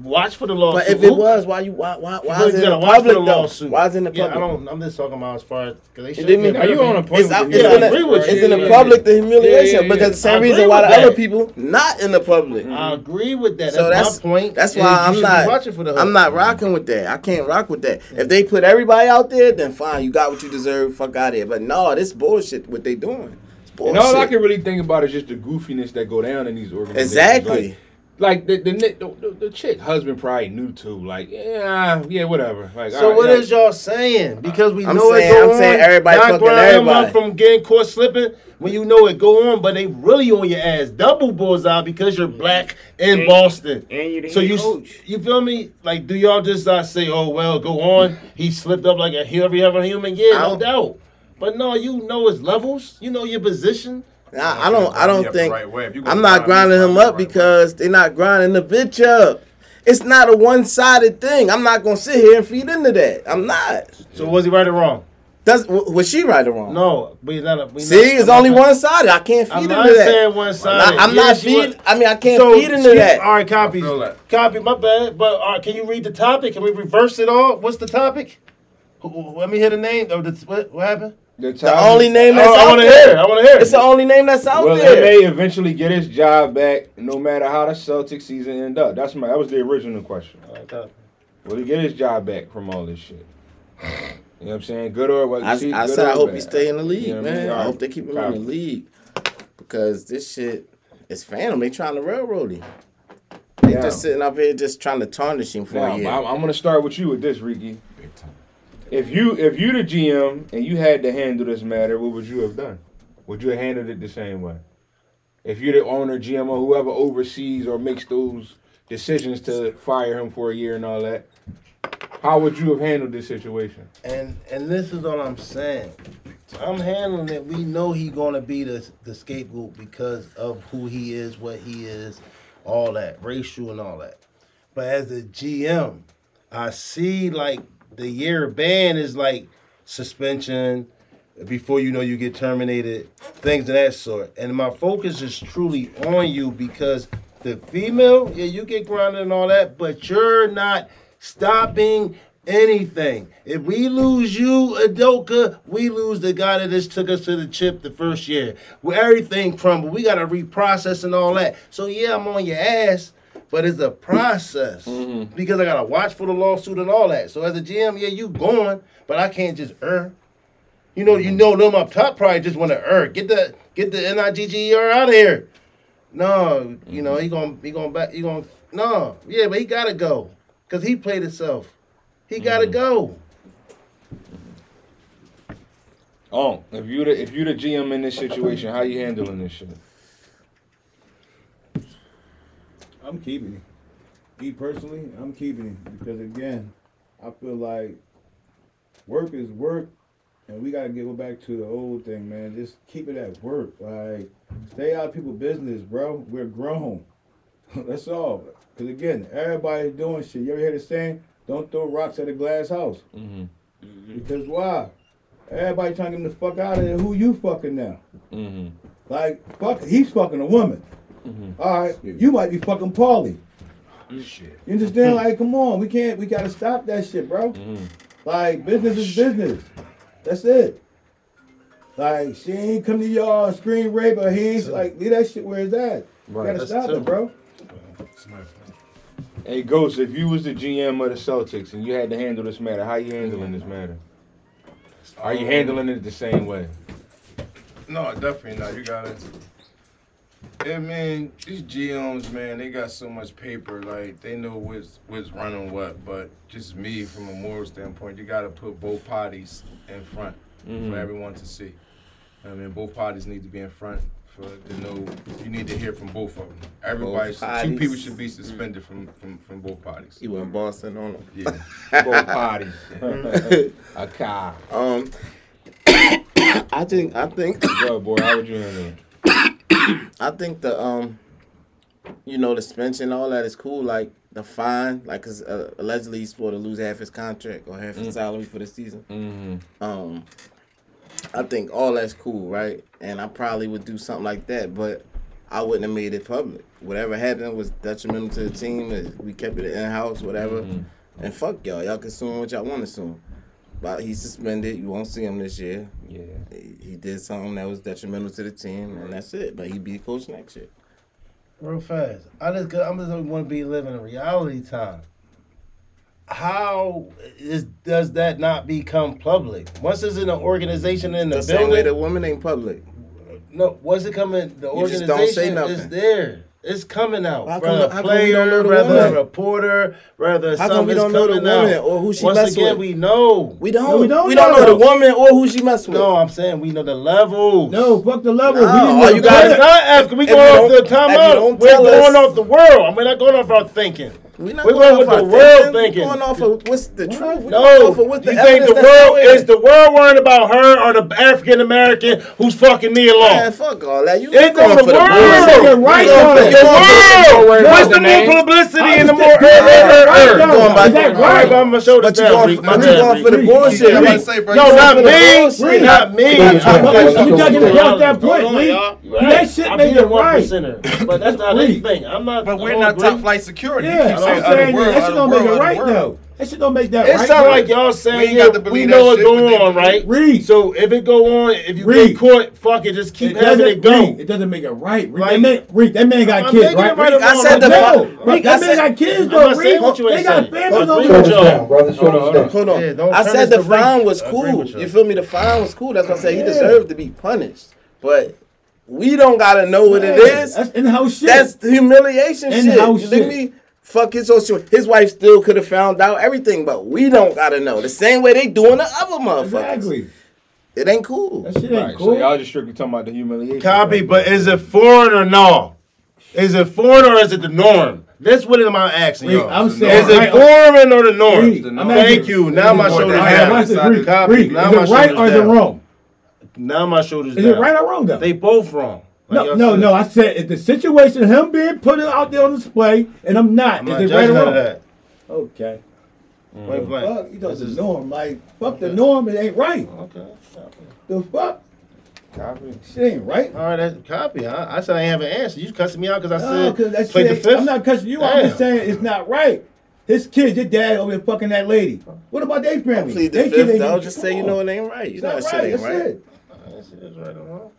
watch for the lawsuit. But if it was, why you why why why is you it in the watch public the though? lawsuit. Why is it in the public? Yeah. I don't. I'm just talking about as far as because they should. didn't- Are you on a point? It's, with it's. Yeah, in I agree the, with it's you. in the Yeah, public the humiliation Yeah, yeah, because yeah. the same reason why the with other people not in the public. I agree with that. So that's, that's my point. That's why I'm not. watching for the I'm not rocking with that. I can't rock with that. If mm. they put everybody out there, then fine. You got what you deserve. Fuck out of here. But no, this bullshit. What they doing? It's bullshit. And all I can really think about is just the goofiness that go down in these organizations. exactly. Like, like the, the, the the the chick husband probably knew too. Like yeah, yeah, whatever. Like So all what right, is y'all saying? Because we I'm know saying- it go I'm on. saying everybody not fucking him everybody. up from getting caught slipping when you know it go on, but they really on your ass. Double bullseye because you're black in And- Boston. And you the So you coach. you feel me? Like, do y'all just not say, "Oh well, go on"? He slipped up like a every other human. Yeah, I no doubt. But no, you know his levels. You know your position. I, I don't. I don't think. right way. If you gonna I'm not grind me, grinding him grind up right because they're not grinding the bitch up. It's not a one-sided thing. I'm not gonna sit here and feed into that. I'm not. So was he right or wrong? Does was she right or wrong? No, we not. A, we See, not, it's I'm only one-sided. I can't feed I'm into not saying one sided. I'm not feeding. I mean, I can't so, feed into she- that. All right, copy. I feel that. Copy, my bad. But uh, can you read the topic? Can we reverse it all? What's the topic? Who- who- Let me hear the name of the what, what happened? The, The only name Oh, that's I out there. hear. I want to hear. it. It's the only name that's out Well, he there. may eventually get his job back, no matter how the Celtics season end up. That's my. That was the original question. All right. Will he get his job back from all this shit? You know what I'm saying? Good or what? I, see, I good said I hope bad? he stay in the league, You know what I mean? man. I hope they keep him in the league because this shit is phantom. They trying to railroad him. They Yeah. just sitting up here just trying to tarnish him for Now, a year. I'm, I'm gonna start with you with this, Ricky. If you if you the GM and you had to handle this matter, what would you have done? Would you have handled it the same way? If you're the owner, GM, or whoever oversees or makes those decisions to fire him for a year and all that, how would you have handled this situation? And and this is all I'm saying. I'm handling it. We know he gonna be the the scapegoat because of who he is, what he is, all that, racial and all that. But as a GM, I see like the year ban is like suspension before you know you get terminated, things of that sort. And my focus is truly on you because the female, yeah, you get grounded and all that, but you're not stopping anything. If we lose you, Udoka, we lose the guy that just took us to the chip the first year. Where everything crumbled. We gotta reprocess and all that. So yeah, I'm on your ass. But it's a process mm-hmm. because I gotta watch for the lawsuit and all that. So as a GM, yeah, you going, but I can't just earn. You know, you mm-hmm. know them up top probably just want to earn. Get the get the N I G G E R out of here. No, you know mm-hmm. he gonna he gonna back he gonna no yeah, but he gotta go because he played himself. He gotta go. Oh, if you the if you the GM in this situation, how you handling this shit? I'm keeping it. Me personally, I'm keeping it because again, I feel like work is work, and we gotta get back to the old thing, man. Just keep it at work. Like, stay out of people's business, bro. We're grown. That's all. Because again, everybody's doing shit. You ever hear the saying? Don't throw rocks at a glass house. Mm-hmm. Because why? Everybody trying to get the fuck out of there. Who you fucking now? Mm-hmm. Like, fuck, he's fucking a woman. Mhm. All right, you might be fucking Paulie. Shit. You understand? Like, come on, we can't, we gotta stop that shit, bro. Mm-hmm. Like, business is business. That's it. Like, she ain't come to y'all screen rape or he ain't like leave that shit where it's at. You Right. gotta That's stop true. it, bro. Hey Ghost, if you was the GM of the Celtics and you had to handle this matter, how you handling this matter? Are you handling it the same way? No, definitely not. You gotta. Yeah, man, these GMs, man, they got so much paper. Like they know what's what's running what. But just me, from a moral standpoint, you gotta put both parties in front Mhm. for everyone to see. I mean, both parties need to be in front for to know. You need to hear from both of them. Everybody, two people should be suspended from from from both parties. You went Boston on him. Yeah. Both parties. a car. Um, I think I think Go, boy. How would you handle? I think the um, you know, the suspension, all that is cool. Like the fine, like 'cause, uh, allegedly he's supposed to lose half his contract or half his Mm. salary for the season. Mm-hmm. Um, I think all that's cool, right? And I probably would do something like that. But I wouldn't have made it public. Whatever happened was detrimental to the team. We kept it in house, whatever. And fuck y'all. Y'all can sue what y'all want to sue him. But he's suspended. You won't see him this year. Yeah. He he did something that was detrimental to the team, and that's it. But he'd be coach next year. Real fast. I just I'm just want to be living in reality time. How is does that not become public? Once it's in an organization in the, The same way building, the woman ain't public. no. Once it coming, the You just organization don't say is nothing. there. It's coming out. How come- how a come we don't know player, the rather woman? a reporter, rather How something come we don't know the coming woman out. or who she Once mess again, with? we know. We don't. No, we we don't don't, know. know. the woman or who she messed with. No, I'm saying we know the levels. No, fuck the level. No, we didn't all know you the gotta- It's player. not asking. We If going off the don't- timeout. We're tell us- going off the world. I mean, not going off our thinking. We're not We're going, going with off the world thinking. thinking. We're going off of what's the truth. We're going No, off of what the you think the world is the world worrying about her or the African American who's fucking Nia Long? Man, fuck all that. You It's going on the for the world. bullshit. You're right, You going for- though. The going for- world. What's the the more publicity I and the understand. more? Right, er, er, er, right, er. though. Going by- Is that All uh, right, right? I'm gonna show this But you down. going Reek. for, My but you bad, going for the bullshit. I'm about Reek. to say, bro. No, not going for the me. Not me. I'm talking talking about that point, Hold on, Reek. y'all. That shit I'm make it right. but that's not Reek. anything. I'm not. But we're don't top flight security. Yeah, I'm saying other saying world, that shit other don't make it right though. That shit don't make that It right. sound bro. like y'all We saying ain't yeah, got to we know that what's shit, going on, right? Read. So if it go on, if you Read. get caught, fuck it, just keep It having it go. Reek, It doesn't make it right. Reek, Like- that man, Reek, that man got I'm kids, right? it right Reek, I said the no, fuck- Reek, Reek, that man got kids though. not saying Reek. what you They got families Agree over with there. Hold on, hold on. Hold on. I said the fine was cool. you. You feel me? The fine was cool. That's why I said he deserved to be punished. But we don't gotta know what it Yeah, is. That's in-house shit. That's humiliation shit. In-house You shit. me? Fuck his social. His wife still could have found out everything, but we don't gotta know. The same way they doing the other motherfuckers. exactly. It ain't cool. That shit ain't Right, cool. so y'all just strictly talking about the humiliation. Copy, part. but is it foreign or no? Is it foreign or is it the norm? That's what am I asking Reek, y'all. I'm saying, Is saying it right- foreign or the norm? Reek, I'm I'm Thank asking- you. Now my shoulders Reek, All right, down. watch this, Reek, Reek. Copy. Reek, Now Is my it right shoulders or is it wrong? Now my shoulders Is down. it right or wrong though? They both wrong. Like No, no, said. no. I said if the situation, him being put out there on display, and I'm not. I'm is not it right or wrong? that. Okay. Point blank. Fuck, you know This the is- norm. Like fuck the norm. It ain't right. Okay. The fuck, Copy. shit ain't right. All right, that's copy. I, I said I ain't have an answer. You cussing me out because I No, said cause that play the fifth. I'm not cussing you. I'm just saying it's not right. His kids, your dad over there fucking that lady. What about their family? Plead the They kids fifth, ain't though. getting- Just say you know it ain't right. You It's know not that shit right. ain't That's right. it. That's it, it's right or wrong.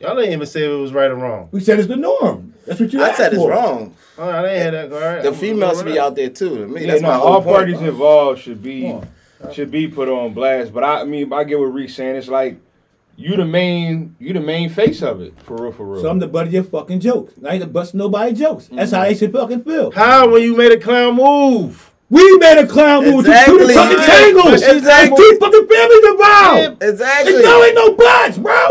Y'all didn't even say if it was right or wrong. We said it's the norm. That's what you said. I asked said it's for. wrong. All right, I ain't had that. All right, The I'm- females I'm be out there too. To me, Yeah, that's no, my all whole point. parties involved should be should be put on blast. But I, I mean, I get what Reek's saying. It's like you the main you the main face of it for real, for real. So I'm the butt of your fucking jokes. I ain't the bust nobody jokes. That's how mm-hmm. they should fucking feel. How when you made a clown move? We made a clown move to Exactly. two the fucking Yeah. tangles. Exactly. And two fucking families involved. Exactly. And no ain't no buts, bro.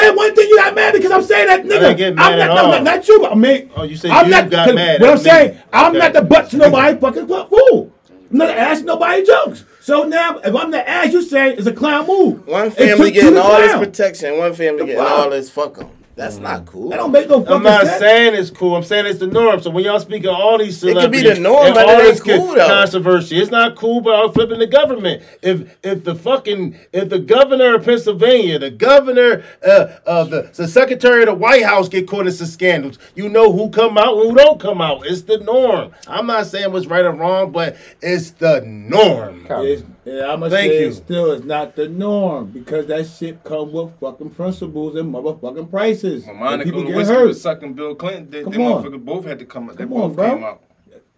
I just said one thing. You got mad because I'm saying that nigga. didn't get mad I'm not, at no, all. not, not you. But I mean, Oh, you said I'm you not, got 'cause mad What at I'm saying, me. I'm not the butt to nobody fucking fool. I'm not asking nobody jokes. So now, if I'm the ass, you say it's a clown move. One family took getting to all this protection. One family The getting fuck? all this fuck 'em. That's not cool. That don't make no fucking I'm not sense. saying it's cool. I'm saying it's the norm. So when y'all speak of all these celebrities, It could be the norm, and but it all ain't this cool, though. Controversy. It's not cool, but I'm flipping the government. If if the fucking if the governor of Pennsylvania, the governor uh, of the the secretary of the White House get caught in some scandals, you know who come out, and who don't come out. It's the norm. I'm not saying what's right or wrong, but it's the norm. It's, yeah, I'm gonna Thank say you. it still is not the norm because that shit come with fucking principles and motherfucking prices. When And Monica people get Lewinsky hurt. was sucking Bill Clinton, they, Come they on. motherfuckers both had to come out. They Come both on, bro. came out.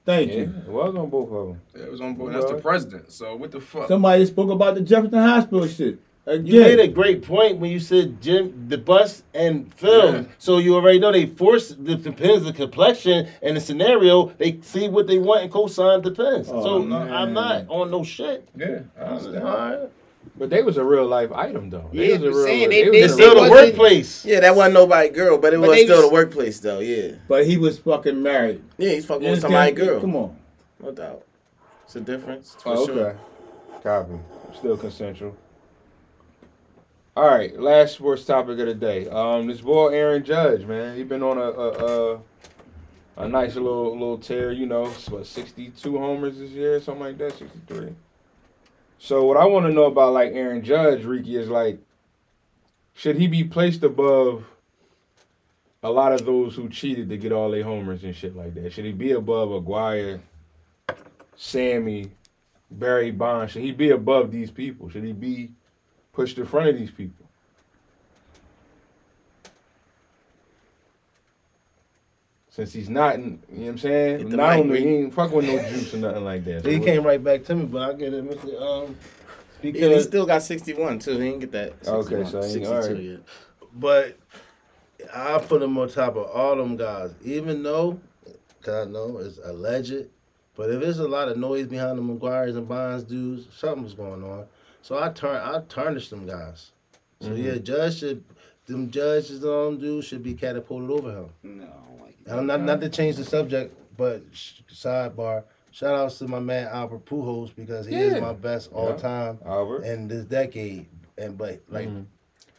Thank yeah, you. it was on both of them. It was on board. That's the Right. president. So what the fuck? Somebody spoke about the Jefferson Hospital shit. Again. You made a great point when you said Jim, the bus and film. Yeah. So you already know they force the depends the complexion and the scenario. They see what they want and co-sign depends. Oh, so uh, man. I'm not on no shit. Yeah, I All understand. right. But they was a real life item though. They Yeah, was a real, saying they they- they a It's still real- the workplace. Yeah, that wasn't nobody girl, but it But was still was- the workplace though. Yeah, But he was fucking married. yeah, he's fucking You with somebody girl. Come on. no doubt. It's a difference for Oh, sure. okay. Copy. Still consensual. All right, last sports topic of the day. Um, this boy Aaron Judge, man, he been on a a, a, a nice little little tear. You know, what sixty two homers this year, something like that, sixty three. So what I want to know about like Aaron Judge, Ricky, is like, should he be placed above a lot of those who cheated to get all their homers and shit like that? Should he be above McGwire, Sammy, Barry Bonds? Should he be above these people? Should he be pushed in front of these people? Since he's not, in, you know what I'm saying? Not mic, only Rick. he ain't fucking with no juice or nothing like that. So He came right back to me, but I get it, Mr. Um, Yeah, he still got 61 too. He didn't get that. Okay, so he- 62 alright. yet. But I put him on top of all them guys, even though, cause I know it's alleged. But if there's a lot of noise behind the McGwire's and Bonds dudes, something's going on. So I turn, I tarnish them guys. So Mhm. yeah, judge should, them judges and all them dudes should be catapulted over him. No, I don't like it. And I'm not not to change the subject, but sh- sidebar. Shout outs to my man Albert Pujols because he Yeah. is my best all Yeah. time Albert. in this decade. And but like Mhm.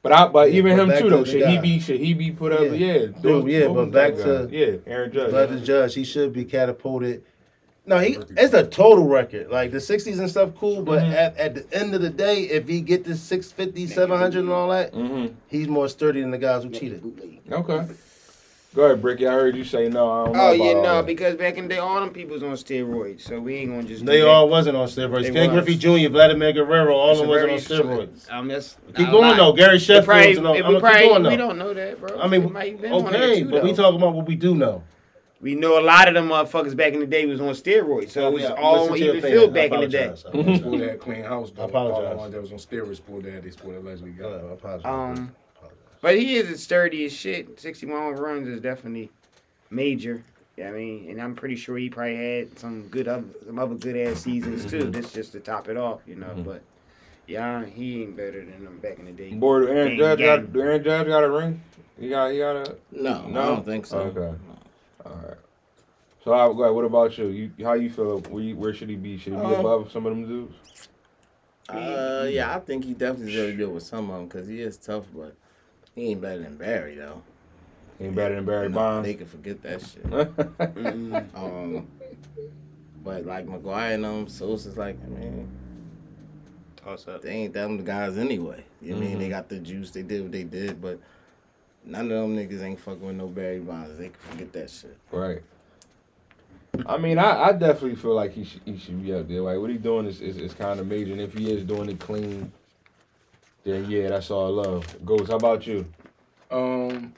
But I, but Yeah, even but him too to though. the Should he be? Should he be put up? Yeah. Yeah, those- yeah, those but back to- guys. yeah, Aaron Judge. But the judge, he should be catapulted. No, he it's a total record. Like the 60s and stuff, cool. But Mhm. at, at the end of the day, if he get to 650, 700 and all that, hmm he's more sturdy than the guys who cheated. Okay. Go ahead, Bricky. I heard you say no. I don't know Oh about yeah, no, that. because back in the day, all them people was on steroids, so we ain't gonna just. do They that. all wasn't on steroids. They Ken was. Jr., Jr., Vladimir Guerrero, all of them wasn't on It's very- steroids. Um, that's Keep going lot. though. Gary It Sheffield. probably, and all- I'm gonna probably, keep going we don't know that, bro. I mean, might have been one okay, two, but we talking about what we do know. We know a lot of them motherfuckers back in the day was on steroids, so it was Yeah, all listen even opinion. filled I back in the day. apologize. I apologize. Sport that clean house. Though. I apologize. All the ones that was on steroids, sport that they sport allegedly Yeah, got. I apologize. Um, But he is as sturdy as shit. 61 home runs is definitely major. Yeah, I mean, and I'm pretty sure he probably had some good other, some other good ass seasons too. This just to top it off, you know. Mhm. But yeah, he ain't better than them back in the day. Boy, do Aaron Gang, Judge got do Aaron Judge got a ring? He got he got a No, No? I don't think so. Okay. All right. So I, go ahead, what about you? You how you feel? Where, you, where should he be? Should he be Um, above some of them dudes? Uh, yeah, I think he definitely really good with some of them because he is tough, but he ain't better than Barry though. He Ain't better than Barry No, Bonds. They can forget that shit. Mm-mm. Um, but like McGwire and them, Sosa's like, I mean, Toss up. they ain't them guys anyway. You know what I mean? They Mhm. got the juice, they did what they did, but none of them niggas ain't fucking with no Barry Bonds. They can forget that shit. right. I mean, I, I definitely feel like he should he should be up there. Like what he doing is, is, is kind of major, and if he is doing it clean, then yeah, that's all I love. Ghost, how about you? Um,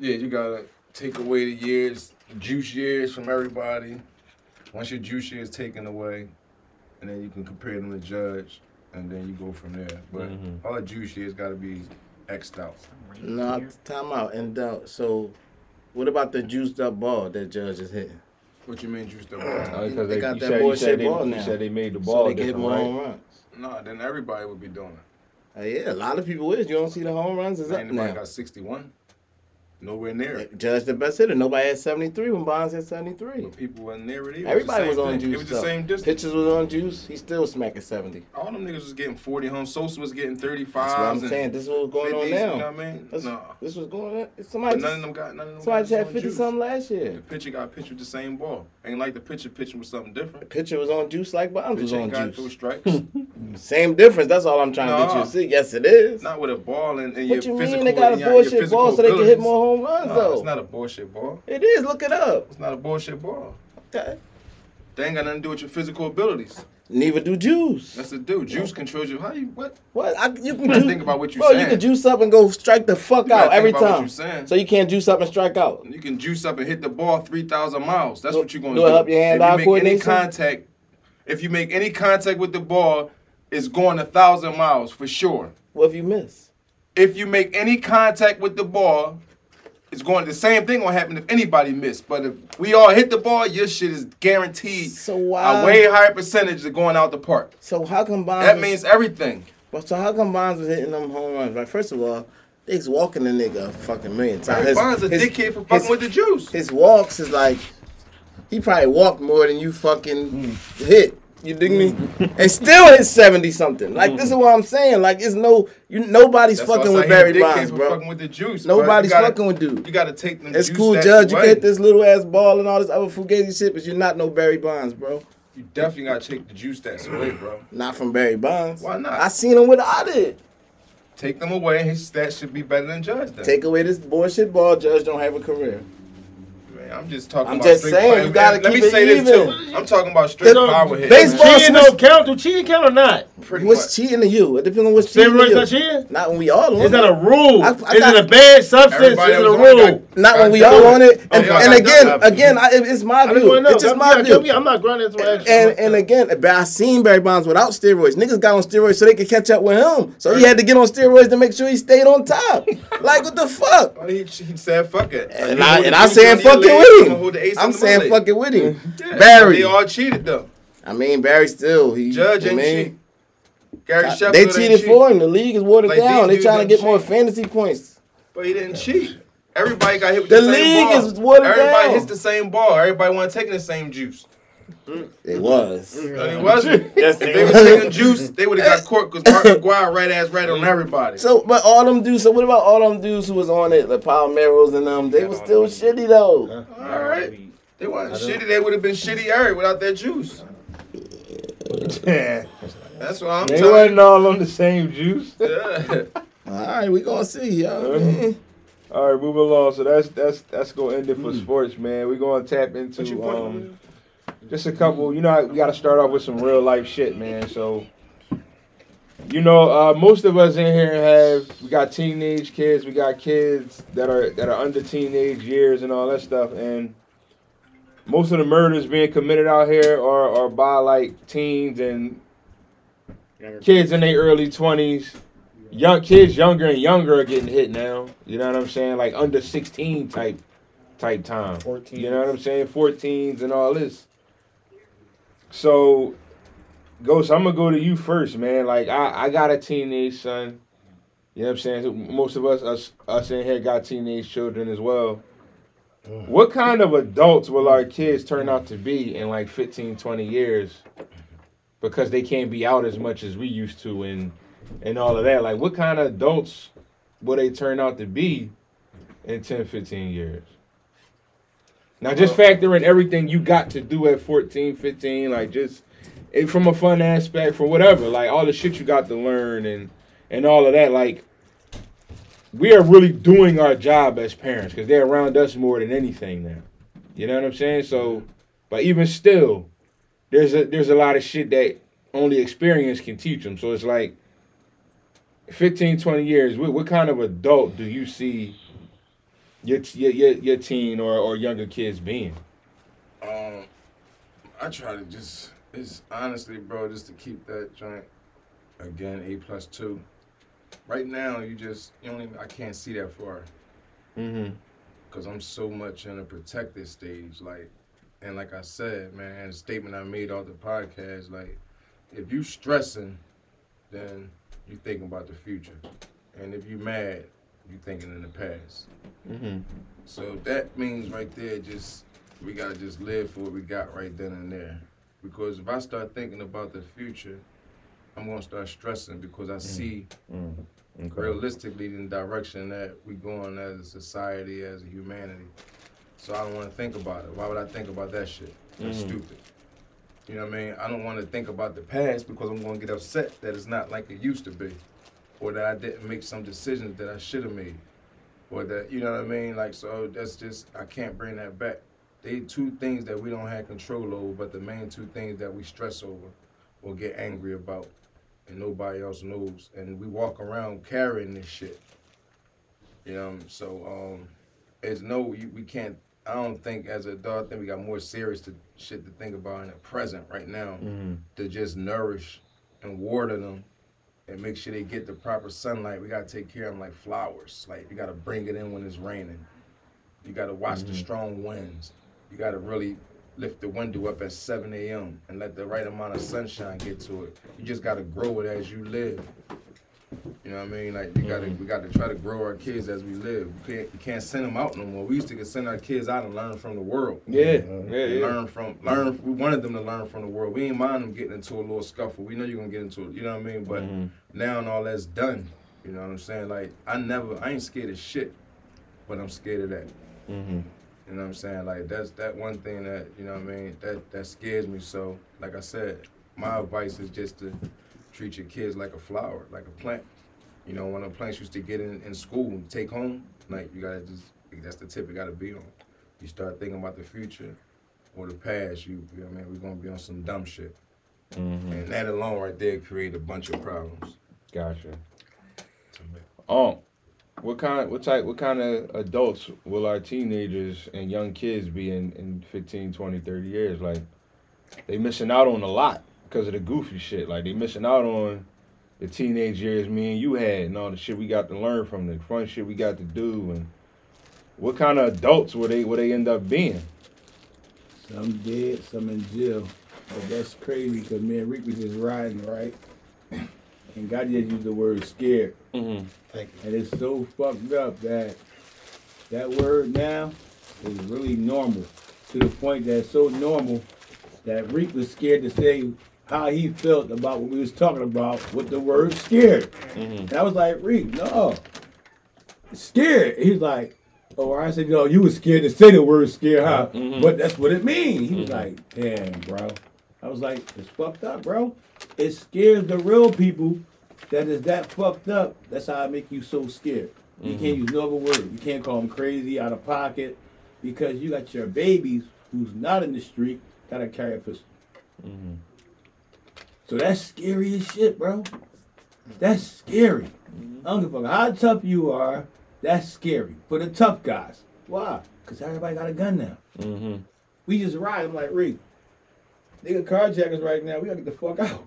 yeah, you gotta take away the years, juice years from everybody. Once your juice years taken away, and then you can compare them to Judge, and then you go from there. But Mhm. all the juice years gotta be xed out. No, time out. And uh, so, what about the juiced up ball that Judge is hitting? What you mean juiced up? Uh, They they, got that said, bullshit said they, ball you now. said they made the So ball they get different, more right? home runs. No, then everybody would be doing it. Uh, yeah, a lot of people is. You don't see the home runs is up Anybody now. got 61? Nowhere near it. Judge the best hitter. Nobody had 73 when Bonds had 73. But people wasn't near it either. Everybody it was on thing. juice. It was the same distance. Pitchers was on juice. He still smacking 70. All them niggas was getting 40 home. Sosa was getting 35. That's what I'm saying. This is what's going on now. You know what I mean? That's, no. This was going on. But Somebody none of them got none of them somebody just had 50 juice. something last The year. pitcher got pitched with the same ball. Ain't like the pitcher pitching with something different. Pitcher was on juice like Bonds was Pitcher on ain't got those juice. strikes. Same difference. That's all I'm trying to get you to see. Yes, it is. not with a ball and, and What your you physical. mean they got a and your- your bullshit ball so they can hit more home runs No, though? it's not a bullshit ball. It is. Look it up. It's not a bullshit ball. Okay. They ain't got nothing to do with your physical abilities. Neither do juice. That's the dude. Juice controls you. How you what? What? I, you can You ju- think about what you Bro, you can juice up and go strike the fuck out every think about what time. you saying. So you can't juice up and strike out. You can juice up and hit the ball three thousand miles. That's Do- what you're gonna do do. help your hand-eye if you make any contact, if you make any contact with the ball, it's going a thousand miles for sure. What if you miss? If you make any contact with the ball, it's going the same thing gonna happen if anybody miss. But if we all hit the ball, your shit is guaranteed So why? a way higher percentage of going out the park. So how come Bonds? That was- means everything. Well, so how come Bonds was hitting them home runs? Like, first of all, they's walking the nigga a fucking million times. His- Bonds a his- dickhead for fucking his- with the juice. His walks is like he probably walked more than you fucking mm. hit. You dig me? Mm-hmm. and still hit seventy something. Like this is mm-hmm. what I'm saying. Like it's no you nobody's That's fucking with Barry Bonds, bro. Fucking with the juice. Nobody's gotta- fucking with dude. You got to take them. It's cool, Judge. You hit this little ass ball and all this other fugazi shit, but you're not no Barry Bonds, bro. You definitely got to take the juice stats away, bro. Not from Barry Bonds. Why not? I seen him without it. take them away, his stats should be better than Judge. Then. Take away this bullshit ball. Judge don't have a career. Man, I'm just talking I'm about just straight saying, power. you gotta Let me keep it say this too. I'm talking about straight power hits. baseball- cheating don't count. Do cheating count or not? Pretty What's much. cheating to you? It depends on what's cheating to Steroids not cheating? Not when we all on Is that a rule? I- I is got- it a bad substance? Everybody Is it a was on it rule? got- Not when we all done. on it. And, Oh, and again, done. again, I, it's my view. want know. It's just my view. I'm not grunting. That's why I asked And and again, but I seen Barry Bonds without steroids. Niggas got on steroids so they could catch up with him. So he had to get on steroids to make sure he stayed on top. like what the fuck? He, he said fuck it. And I hold and I ace saying under your fuck it with him. the I'm saying fuck it with him. Yeah, Barry. They all cheated though. I mean Barry still he Judge ain't mean, cheat. Gary Sheffield They cheated cheat, for him. The league is watered Like, down. They trying to get more fantasy points. but he didn't cheat. Everybody got hit with The the, same league ball. is watered Everybody down. hits the same ball. Everybody want to take the same juice. Mm. It was. And it wasn't. Yes, if they was taking juice, they would have got caught because Mark McGwire right ass right on everybody. So, but all them dudes. So, what about all them dudes who was on it, the Palmeiros and them? They was still shitty though. All right. They weren't shitty. They would have been shitty Eric without that juice. Yeah, That's what I'm They telling wasn't all on the same juice. Yeah. All right, we gonna see, y'all. Uh-huh. All right, move along. So that's that's that's gonna end it for mm. sports, man. We're gonna tap into What's your point? um, just a couple. You know, we got to start off with some real life shit, man. So, you know, uh, most of us in here have we got teenage kids, we got kids that are that are under teenage years and all that stuff, and most of the murders being committed out here are are by like teens and kids in their early twenties. Young kids, younger and younger, are getting hit now. You know what I'm saying? Like under 16 type type time. 14. You know what I'm saying? 14s and all this. So, Ghost, I'm gonna go to you first, man. Like I, I got a teenage son. You know what I'm saying? Most of us, us, us in here, got teenage children as well. What kind of adults will our kids turn out to be in like 15, 20 years? Because they can't be out as much as we used to, and and all of that. Like, what kind of adults will they turn out to be in 10, 15 years? Now, just factor in everything you got to do at 14, 15, like just it, from a fun aspect, for whatever, like all the shit you got to learn and and all of that. Like, we are really doing our job as parents because they're around us more than anything now. You know what I'm saying? So, but even still, there's a there's a lot of shit that only experience can teach them. So it's like 15, 20 years, what, what kind of adult do you see your your your, your teen or, or younger kids being? Um, I try to just it's honestly, bro, just to keep that joint again A plus two. Right now, you just you only I can't see that far Mm-hmm. because I'm so much in a protected stage. Like, and like I said, man, the statement I made off the podcast, like, if you stressing, then you thinking about the future, and if you mad, you thinking in the past. Mm-hmm. So that means right there, just we gotta just live for what we got right then and there. Because if I start thinking about the future, I'm gonna start stressing because I see Okay. realistically the direction that we going as a society, as a humanity. So I don't want to think about it. Why would I think about that shit? That's Mhm. stupid. You know what I mean? I don't want to think about the past because I'm to get upset that it's not like it used to be, or that I didn't make some decisions that I should have made, or that you know what I mean. Like so, that's just I can't bring that back. They two things that we don't have control over, but the main two things that we stress over or get angry about and nobody else knows. And we walk around carrying this shit. You know, so um, it's no, you, we can't. I don't think as a adult, I think we got more serious to, shit to think about in the present right now Mm-hmm. to just nourish and water them and make sure they get the proper sunlight. We gotta take care of them like flowers. Like you gotta bring it in when it's raining. You gotta watch the mm-hmm. strong winds. You gotta really lift the window up at 7 a.m. and let the right amount of sunshine get to it. You just gotta grow it as you live. You know what I mean? Like you gotta, we gotta try to grow our kids as we live. We can't, we can't send them out no more. We used to send our kids out and learn from the world. Yeah, yeah, And yeah. learn from learn. We wanted them to learn from the world. We ain't mind them getting into a little scuffle. We know you're gonna get into it. You know what I mean? But Mhm. now and all that's done. You know what I'm saying? Like I never, I ain't scared of shit, but I'm scared of that. Mm-hmm. You know what I'm saying? Like that's that one thing that you know what I mean. That that scares me. So like I said, my advice is just to treat your kids like a flower, like a plant. You know, one of the planks used to get in, in school, take home. Like you gotta just that's the tip you gotta be on. You start thinking about the future or the past, you, you know what I mean, we're gonna be on some dumb shit. Mm-hmm. And that alone right there create a bunch of problems. Gotcha. Um, what kind, what type, what kind of adults will our teenagers and young kids be in, in 15, 20, 30 years? Like, they missing out on a lot because of the goofy shit. Like, they missing out on the teenage years me and you had and all the shit we got to learn from, the fun shit we got to do, and what kind of adults will they, will they end up being? Some dead, some in jail. But that's crazy because me and Rick was just riding, right? And God just used the word scared. Mm-hmm. Thank. And it's so fucked up that that word now is really normal to the point that it's so normal that Reek was scared to say how he felt about what we was talking about with the word scared. Mm-hmm. And I was like, Reek, no. Scared. He's like, oh, I said, no, you was scared to say the word scared, huh? Mhm. But that's what it means. He was Mhm. like, damn, bro. I was like, it's fucked up, bro. It scares the real people that is that fucked up. That's how I make you so scared. You can't use no other word. You can't call them crazy, out of pocket, because you got your babies who's not in the street gotta carry a pistol. Mm-hmm. So that's scary as shit, bro. That's scary. I don't give a fuck how tough you are. That's scary for the tough guys. Why? Because everybody got a gun now. Mm-hmm. We just ride. I'm like, Reed, got carjackers right now. We gotta get the fuck out.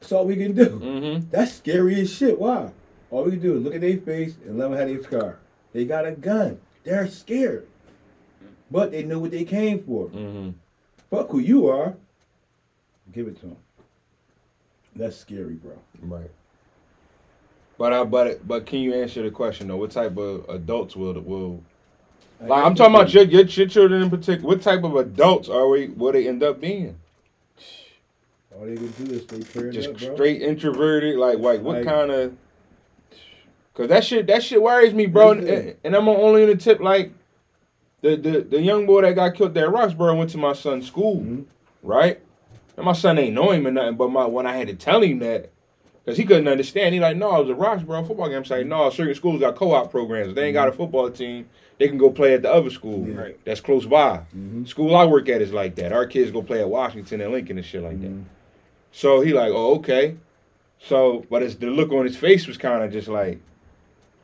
That's all we can do. Mm-hmm. That's scary as shit. Why? All we can do is look at their face and let them have their car. They got a gun. They're scared. But they know what they came for. Mm-hmm. Fuck who you are. Give it to them. That's scary, bro. Right. But I but but can you answer the question though? What type of adults will will like I'm talking about your, your your children in particular. What type of adults are we? Will they end up being? All they can do is stay paired Just up, bro. straight introverted? Like like what Like- kind of? Cause that shit that shit worries me, bro. And, and I'm only in the tip like the the the young boy that got killed there at Roxborough went to my son's school, Mhm. right? And my son ain't know him or nothing, but my when I had to tell him that. Cause he couldn't understand. He like, no, it was a Roxborough football game. I'm saying, no, certain schools got co-op programs. They ain't got a football team. They can go play at the other school Yeah. Right. that's close by. Mhm. School I work at is like that. Our kids go play at Washington and Lincoln and shit like that. Mhm. So he like, oh okay. So, but it's the look on his face was kind of just like,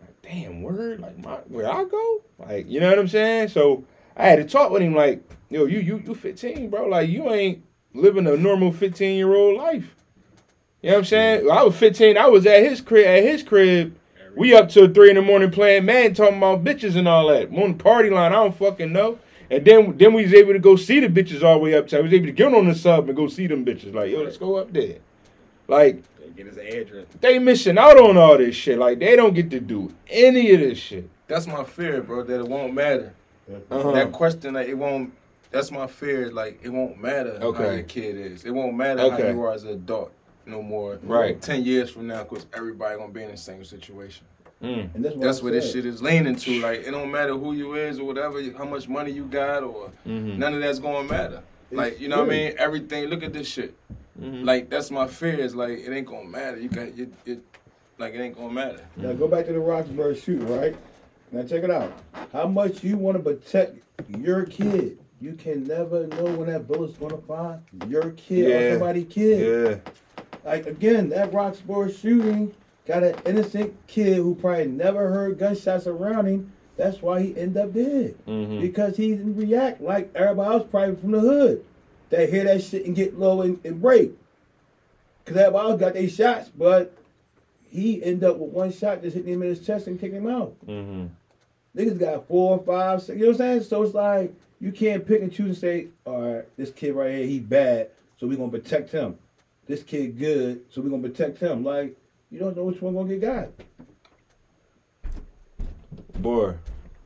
like, damn, word, like my where I go, like you know what I'm saying. So I had to talk with him like, yo, you you you 15, bro. Like you ain't living a normal 15 year old life. You know what I'm saying? When I was 15. I was at his crib. At his crib, we up till three in the morning playing man, talking about bitches and all that. On the party line, I don't fucking know. And then then we was able to go see the bitches all the way up. To, I was able to get on the sub and go see them bitches. Like yo, let's go up there. Like Get his address. they missing out on all this shit. Like they don't get to do any of this shit. That's my fear, bro, that it won't matter. Uh-huh. That question that it won't that's my fear, like it won't matter how Okay. your kid is. It won't matter Okay. how you are as an adult no more. Right. Ten years from now, because everybody gonna be in the same situation. Mm. And that's what, That's what this shit is leaning to. Like it don't matter who you is or whatever, how much money you got or Mhm. none of that's gonna matter. Like you know what I mean? Everything. Look at this shit. Mhm. Like that's my fear. Is like it ain't gonna matter. You got it, it. Like it ain't gonna matter. Now go back to the Roxborough shoot, right? Now check it out. How much you want to protect your kid? You can never know when that bullet's gonna find your kid Yeah. or somebody kid. Yeah. Like again, that Roxborough shooting got an innocent kid who probably never heard gunshots around him. That's why he ended up dead Mhm. because he didn't react like everybody else, probably from the hood. They hear that shit and get low and, and break. Cause everybody else got their shots, but he ended up with one shot just hitting him in his chest and kicking him out. Mhm. Niggas got four, five, six. You know what I'm saying? So it's like you can't pick and choose and say, all right, this kid right here, he bad, so we're gonna protect him. This kid good, so we're gonna protect him. Like you don't know which one gonna get got. Boy,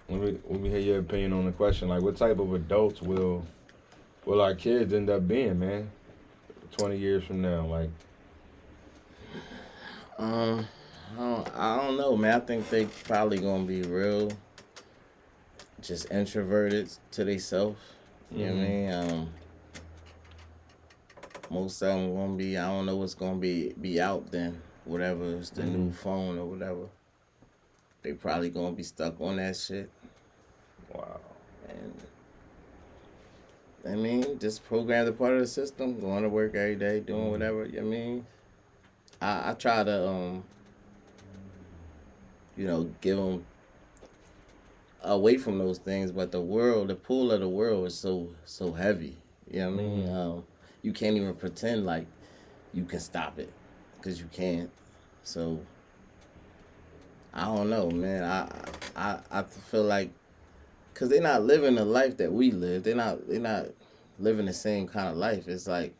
let me let me hear your opinion on the question. Like, what type of adults will will our kids end up being, man? Twenty years from now, like, Um, I don't, I don't know, man. I think they probably gonna be real, just introverted to themselves. You know what I mean? Um, most of them gonna be. I don't know what's gonna be be out then. whatever is the Mm-hmm. new phone or whatever. They probably gonna be stuck on that shit. Wow. And I mean, just program the part of the system, going to work every day, doing whatever. You know what I mean, I I try to um, you know, give them away from those things, but the world, the pull of the world is so so heavy. You know what I mean? Um, you can't even pretend like you can stop it, cause you can't. So I don't know, man. I I I feel like Cause they're not living the life that we live. They're not. They're not living the same kind of life. It's like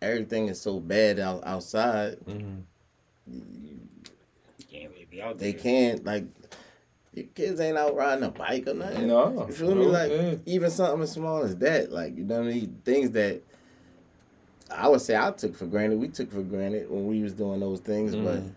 everything is so bad out, outside. Mm-hmm. You can't really be out there. They can't like. Your kids ain't out riding a bike or nothing. No. You feel me? Like yeah. even something as small as that. Like you know what I mean? Things that I would say I took for granted. We took for granted when we was doing those things, but Mhm.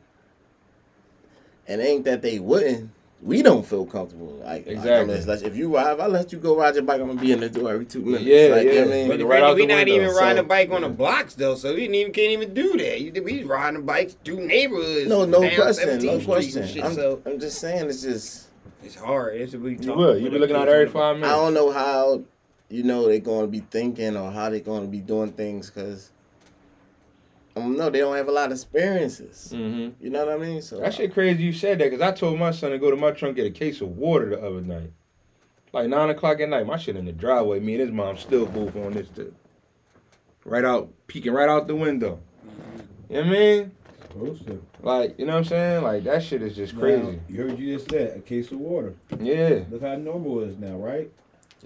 and it ain't that they wouldn't. We don't feel comfortable. Like Exactly. Like, if you ride, if I let you go ride your bike, I'm gonna be in the door every two minutes. Yeah, like, You know yeah. what I mean? But Right right we the not window, even riding so- a bike on the blocks though, so we didn't even can't even do that. You, we riding bikes through neighborhoods. no, no question, no question. Shit, I'm, so I'm just saying, it's just it's hard. It's what we You talk will. You be looking out every five minutes. I don't know how you know they're going to be thinking or how they're going to be doing things because I don't know they don't have a lot of experiences. Mm-hmm. You know what I mean? So That shit crazy you said that because I told my son to go to my trunk get a case of water the other night. Like nine o'clock at night, my shit in the driveway. Me and his mom still both on this tip. Right out, peeking right out the window. You know what I mean? Supposed to. Like, you know what I'm saying? Like that shit is just crazy. Now, you heard you just said a case of water. Yeah. Look how normal it is now, right?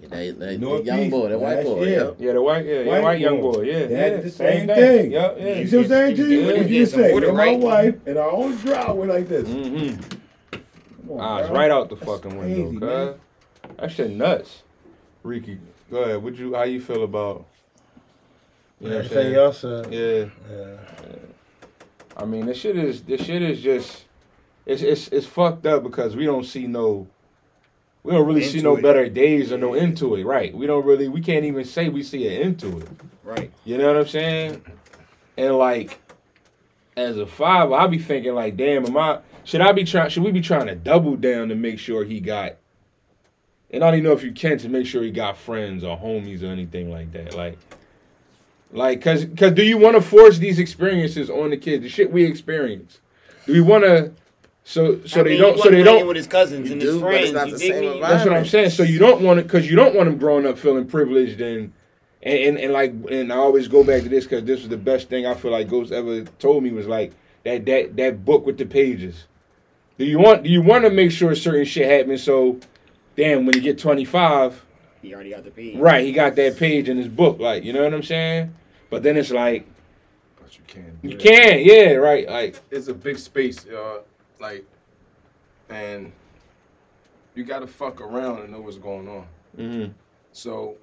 Yeah, they, they, the Northeast, young boy, the white boy. year. Yep. Yeah, the white, yeah, yeah, White white young boy. boy, yeah, They yeah, the same thing. thing. Yep, yeah. You see what I'm saying, G? Yeah, What yeah, you just some say? water, With my right? wife in our own driveway like this. Mm-hmm. Come on, Ah, it's right out the That's fucking crazy, window, man. cuz. That shit nuts. Ricky, go ahead. What you? How you feel about? You know what I'm saying? y'all said. Yeah. Yeah. I mean, this shit is this shit is just it's it's it's fucked up because we don't see no we don't really see no it. better days or no end to it, right? We don't really we can't even say we see an end to it. right. You know what I'm saying? And like as a father, I be thinking like, damn, am I should I be trying should we be trying to double down to make sure he got and I don't even know if you can to make sure he got friends or homies or anything like that. Like like cause cause do you want to force these experiences on the kids? The shit we experience. Do we want to so so I they mean, don't so they wasn't playing don't with his cousins You and do, his but it's friends. not you the same me? that's what I'm saying. So you don't want it cause you don't want them growing up feeling privileged and and and, and like and I always go back to this because this was the best thing I feel like Ghost ever told me was like that that that book with the pages. Do you want do you want to make sure certain shit happens so damn when you get 25 He already got the page. right he got that page in his book like you know what I'm saying but then it's like But you can't. you that. can't yeah right like It's a big space, y'all. Like, and you gotta fuck around and know what's going on. mm, So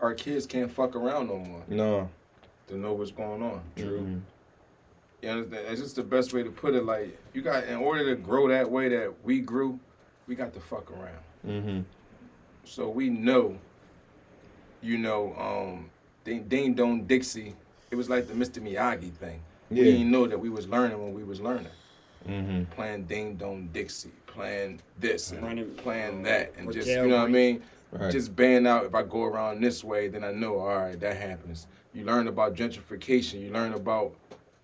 our kids can't fuck around no more no to know what's going on. Mhm. You understand? It's just the best way to put it. Like you got, in order to grow that way that we grew, we got to fuck around. Mhm. So we know, you know, um, Ding, Ding Dong Dixie. It was like the Mr. Miyagi thing. We didn't know that we was learning when we was learning. Mhm. Playing Ding Dong Dixie, playing this and Running, playing um, that, and just you know what I mean. right Just band out. If I go around this way, then I know. All right, that happens. You learn about gentrification. You learn about.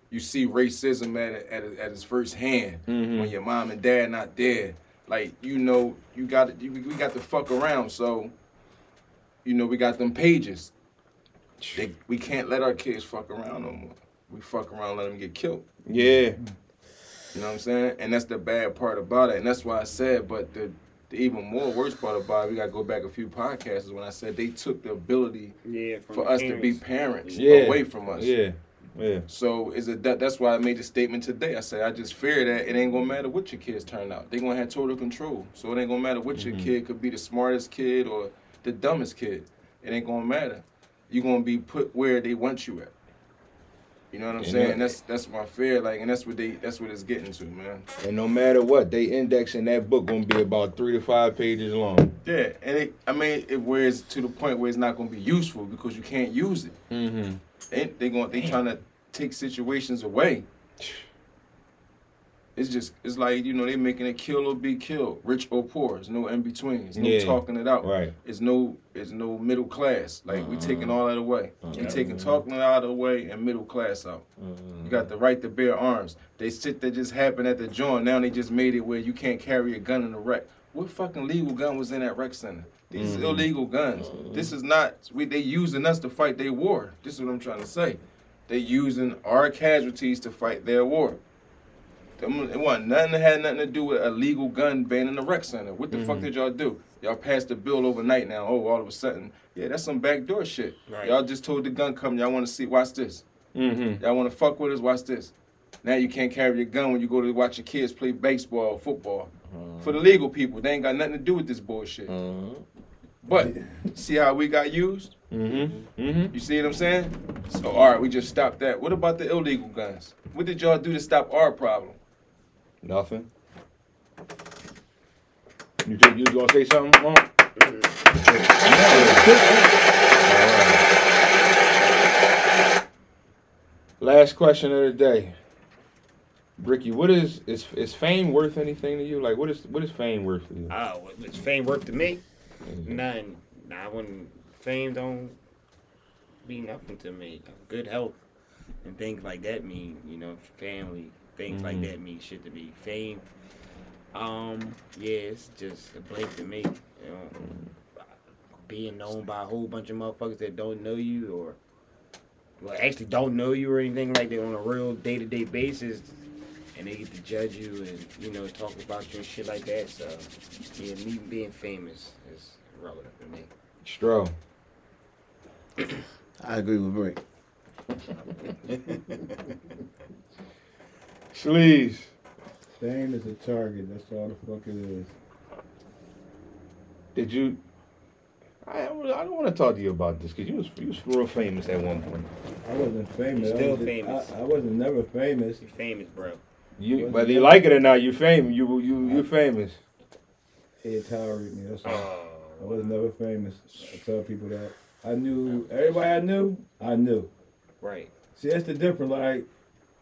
You see racism at at, at its first hand Mhm. when your mom and dad not there. Like you know, you got you, we got to fuck around. So, you know, we got them pages. They, we can't let our kids fuck around no more. We fuck around, let them get killed. yeah You know what I'm saying? And that's the bad part about it. And that's why I said, but the, the even more worst part about it, we got to go back a few podcasts, when I said they took the ability Yeah, for the us to be parents. parents Yeah. away from us. yeah yeah So is it that? That's why I made the statement today. I said I just fear that it ain't gonna matter what your kids turn out. They gonna have total control. So it ain't gonna matter what your kid could be the smartest kid or the dumbest kid. It ain't gonna matter. You gonna be put where they want you at. You know what I'm And saying? that- that's that's my fear. Like, and that's what they that's what it's getting to, man. And no matter what, they index in that book gonna be about three to five pages long. Yeah, and it, I mean, it where it's to the point where it's not gonna be useful because you can't use it. Mm-hmm. They they going they trying to take situations away. It's just it's like you know they making it kill or be killed, rich or poor. There's no in between. There's no Yeah. talking it out. Right. It's no it's no middle class. Like we taking uh-huh. all that away. Uh-huh. We taking talking it out of the way and middle class out. You got the right to bear arms. They shit that just happened at the joint. Now they just made it where you can't carry a gun in the rec. What fucking legal gun was in that rec center? These mm-hmm. illegal guns. This is not. We they using us to fight their war. This is what I'm trying to say. They using our casualties to fight their war. It wasn't nothing that had nothing to do with a legal gun ban in the rec center. What the fuck mm-hmm. did y'all do? Y'all passed the bill overnight now. Oh, all of a sudden, yeah, that's some backdoor shit. Right. Y'all just told the gun company, y'all want to see. Watch this. Mm-hmm. Y'all want to fuck with us? Watch this. Now you can't carry your gun when you go to watch your kids play baseball or football. Uh-huh. For the legal people, they ain't got nothing to do with this bullshit. Uh-huh. But see how we got used? Mm-hmm. Mm-hmm. You see what I'm saying? So all right, we just stopped that. What about the illegal guns? What did y'all do to stop our problem? Nothing. You think you gonna say something, Mom? Last question of the day. Ricky, what is is is fame worth anything to you? Like what is what is fame worth to you? Oh, what- what's fame worth to me? None. Nah, when fame don't be nothing to me. Good health and things like that mean, you know, family, things like Mhm. that mean shit to me. Fame, um, yeah, it's just a blank to me. You know, being known by a whole bunch of motherfuckers that don't know you or well actually don't know you or anything like that on a real day to day basis and they get to judge you and you know talk about you and shit like that. So yeah, me being famous is relevant to me. Stro. I agree with Brick. Sleaze. Fame is a target. That's all the fuck it is. Did you I, I don't want to talk to you about this because you was you was real famous at one point. I wasn't famous. You're I still was just- famous. I, I wasn't never famous. You're famous, bro. You whether you like it or not, you famous. You you you famous. It tolerated me. That's all. Oh. I Oh, was never famous. I tell people that. I knew everybody I knew. I knew. right. See, that's the difference. Like,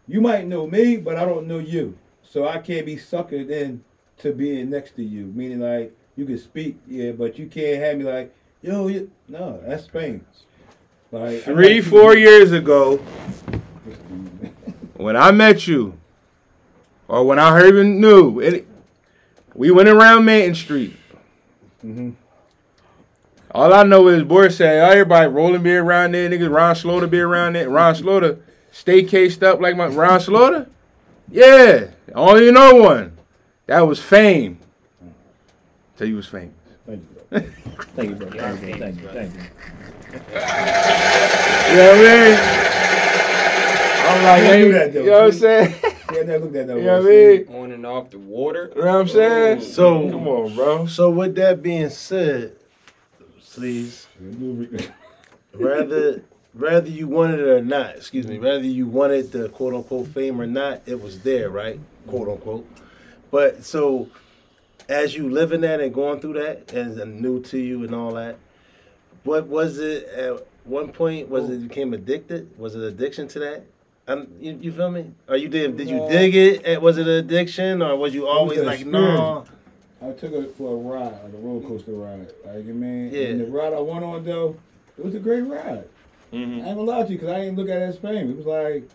you might know me, but I don't know you. So I can't be suckered in to being next to you. Meaning, like, you can speak, yeah, but you can't have me like, yo, you. no, that's fame. Like Three four people- years ago, when I met you, or when I even knew, it, we went around Main Street. Mhm. All I know is boy say everybody rolling be around there, niggas. Ron Slaughter be around there. Ron Slaughter stay cased up like my Ron Slaughter. Yeah, only you know one. That was fame. Tell you was famous. Thank you, bro. Thank you, bro. You Thank you, thank you, thank you. You know what I mean? I'm like, I hey, knew that, though. you know what I'm saying? Yeah, I never looked at that. You know what I mean? On and off the water. You know what I'm saying? So- come on, bro. So with that being said, please, rather rather you wanted it or not, excuse me, rather you wanted the quote unquote fame or not, it was there, right? Quote unquote. But so as you living that and going through that and, and new to you and all that, what was it at one point was it became addicted? Was it addiction to that? Um, you, you feel me? Or you did did you dig it? Eh, Was it an addiction or was you always an like no? I took it for a ride, like a roller coaster ride. Like, I mean, Yeah. and the ride I went on though, it was a great ride. I ain't gonna lie to you, cause I ain't look at it as fame. It was like,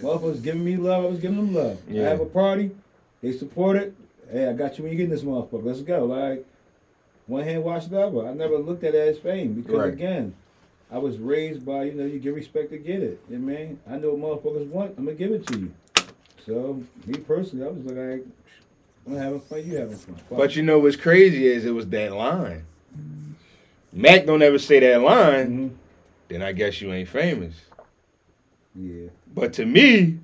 motherfuckers giving me love, I was giving them love. Yeah. I have a party, they support it. Hey, I got you when you get in this motherfucker. Let's go. Like, one hand wash the other. I never looked at it as fame because Right. again, I was raised by you know you give respect to get it. You know what I mean? I know what motherfuckers want. I'm gonna give it to you. So me personally, I was like, I'm having fun. You having fun. Fuck But you know what's crazy is it was that line. Mac don't ever say that line, Mhm. then I guess you ain't famous. Yeah. But to me,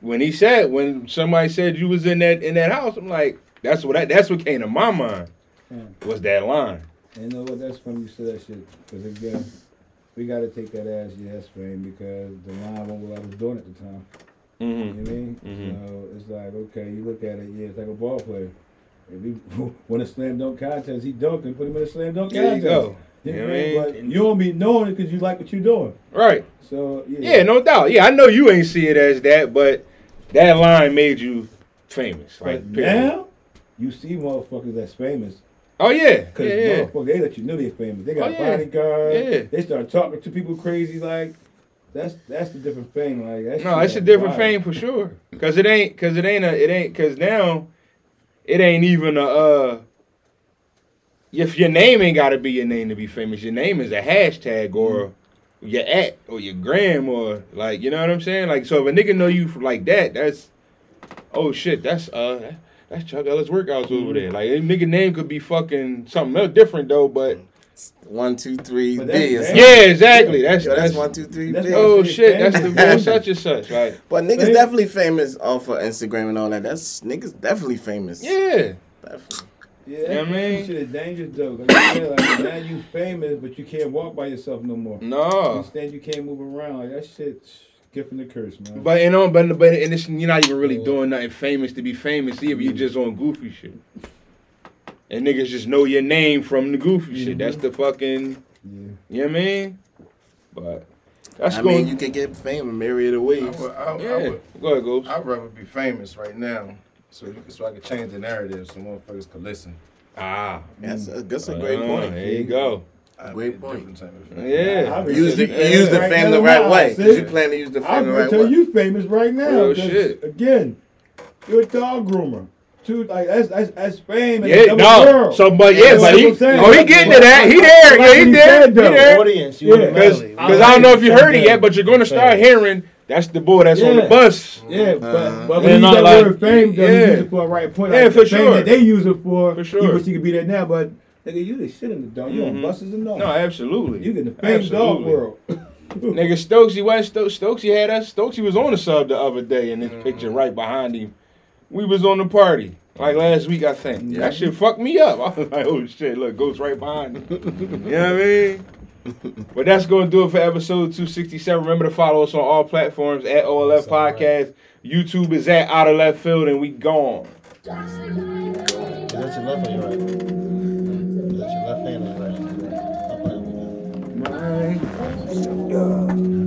when he said, when somebody said you was in that in that house, I'm like, that's what I, that's what came to my mind was that line. And you know what? That's funny you said that shit. Because again, we got to take that as yes, fame, because the line wasn't what I was doing at the time. You know Mm-hmm. what I mean? Mhm. So it's like, okay, you look at it, yeah, it's like a ball player. If he win a slam dunk contest, he dunk and put him in a slam dunk There you contest. go. You know what I mean? But you don't be knowing it because you like what you're doing. Right. So yeah. Yeah, no doubt. Yeah, I know you ain't see it as that, but that line made you famous. Like period. now, you see motherfuckers that's famous Oh yeah. because Yeah, yeah. they let you know they're famous. They got Oh, yeah. bodyguards. Yeah. They start talking to people crazy like. That's that's the different fame. Like that No, it's a different fame for sure. Cause it ain't, cause it ain't a, it ain't, cause now, it ain't even a. uh If your name ain't got to be your name to be famous, your name is a hashtag or your at or your gram or like you know what I'm saying. Like so, if a nigga know you for like that, that's oh shit, that's uh that's Chuck Ellis workouts over there. Mm-hmm. Like a nigga name could be fucking something else different though, but One, two, three, But B. that's- or that's- something. yeah, exactly. That's Yo, that's that's one, two, three, That's B. oh shit, that's the famous. real such and such. Like But niggas Fame- definitely famous off of Instagram and all that. That's niggas definitely famous. yeah. Definitely. Yeah, You know what I mean? shit is dangerous though. Like, you said, like now you famous, but you can't walk by yourself no more. No. Understand you can't move around. Like that shit, gift and the curse, man. But you know, but but and it's, you're not even really doing nothing famous to be famous either. You're just on goofy shit. And niggas just know your name from the goofy shit. That's the fucking. yeah. You know what I mean? But that's I going. mean, you can get fame a myriad of I ways. would, I, I yeah. would, Go ahead, Ghost. I'd rather be famous right now, so you, so I could change the narrative, so motherfuckers could listen. Ah, That's a, that's a great uh, point. There you go. I'd Great point. different type of fame. Yeah. Use the, you use the right fame the right now, way. 'cause you plan to use the right way. I'm fame the gonna right tell you famous right now. Real 'cause, shit. Again, you're a dog groomer. Two like that's that's, that's fame. in Yeah, no. world. So, but yeah, That's but he, oh, he getting to that. He there. Yeah, he there. He there. Audience, Yeah. Because I don't know if you heard it yet, but you're gonna start hearing that's the boy that's on the bus. Yeah, but, Uh-huh. but And when you not that like- word fame, though, yeah. you use it for a right point. Yeah, Like, for the fame sure. that they use it for, For you sure. wish you could be there now, but nigga, you the shit in the dog. You on Mhm. buses and all. No, absolutely. you in the fame dog world. Nigga Stokesy wasn't Sto- Stokesy had us. Stokesy was on the sub the other day in this picture right behind him. We was on the party. Like last week, I think. Yeah. That shit fucked me up. I was like, oh shit, look, Ghost right behind him. you know what I mean? But that's going to do it for episode 267. Remember to follow us on all platforms at OLF Podcast. YouTube is at Out of Left Field, and we gone. Is that your left or your right? Bye.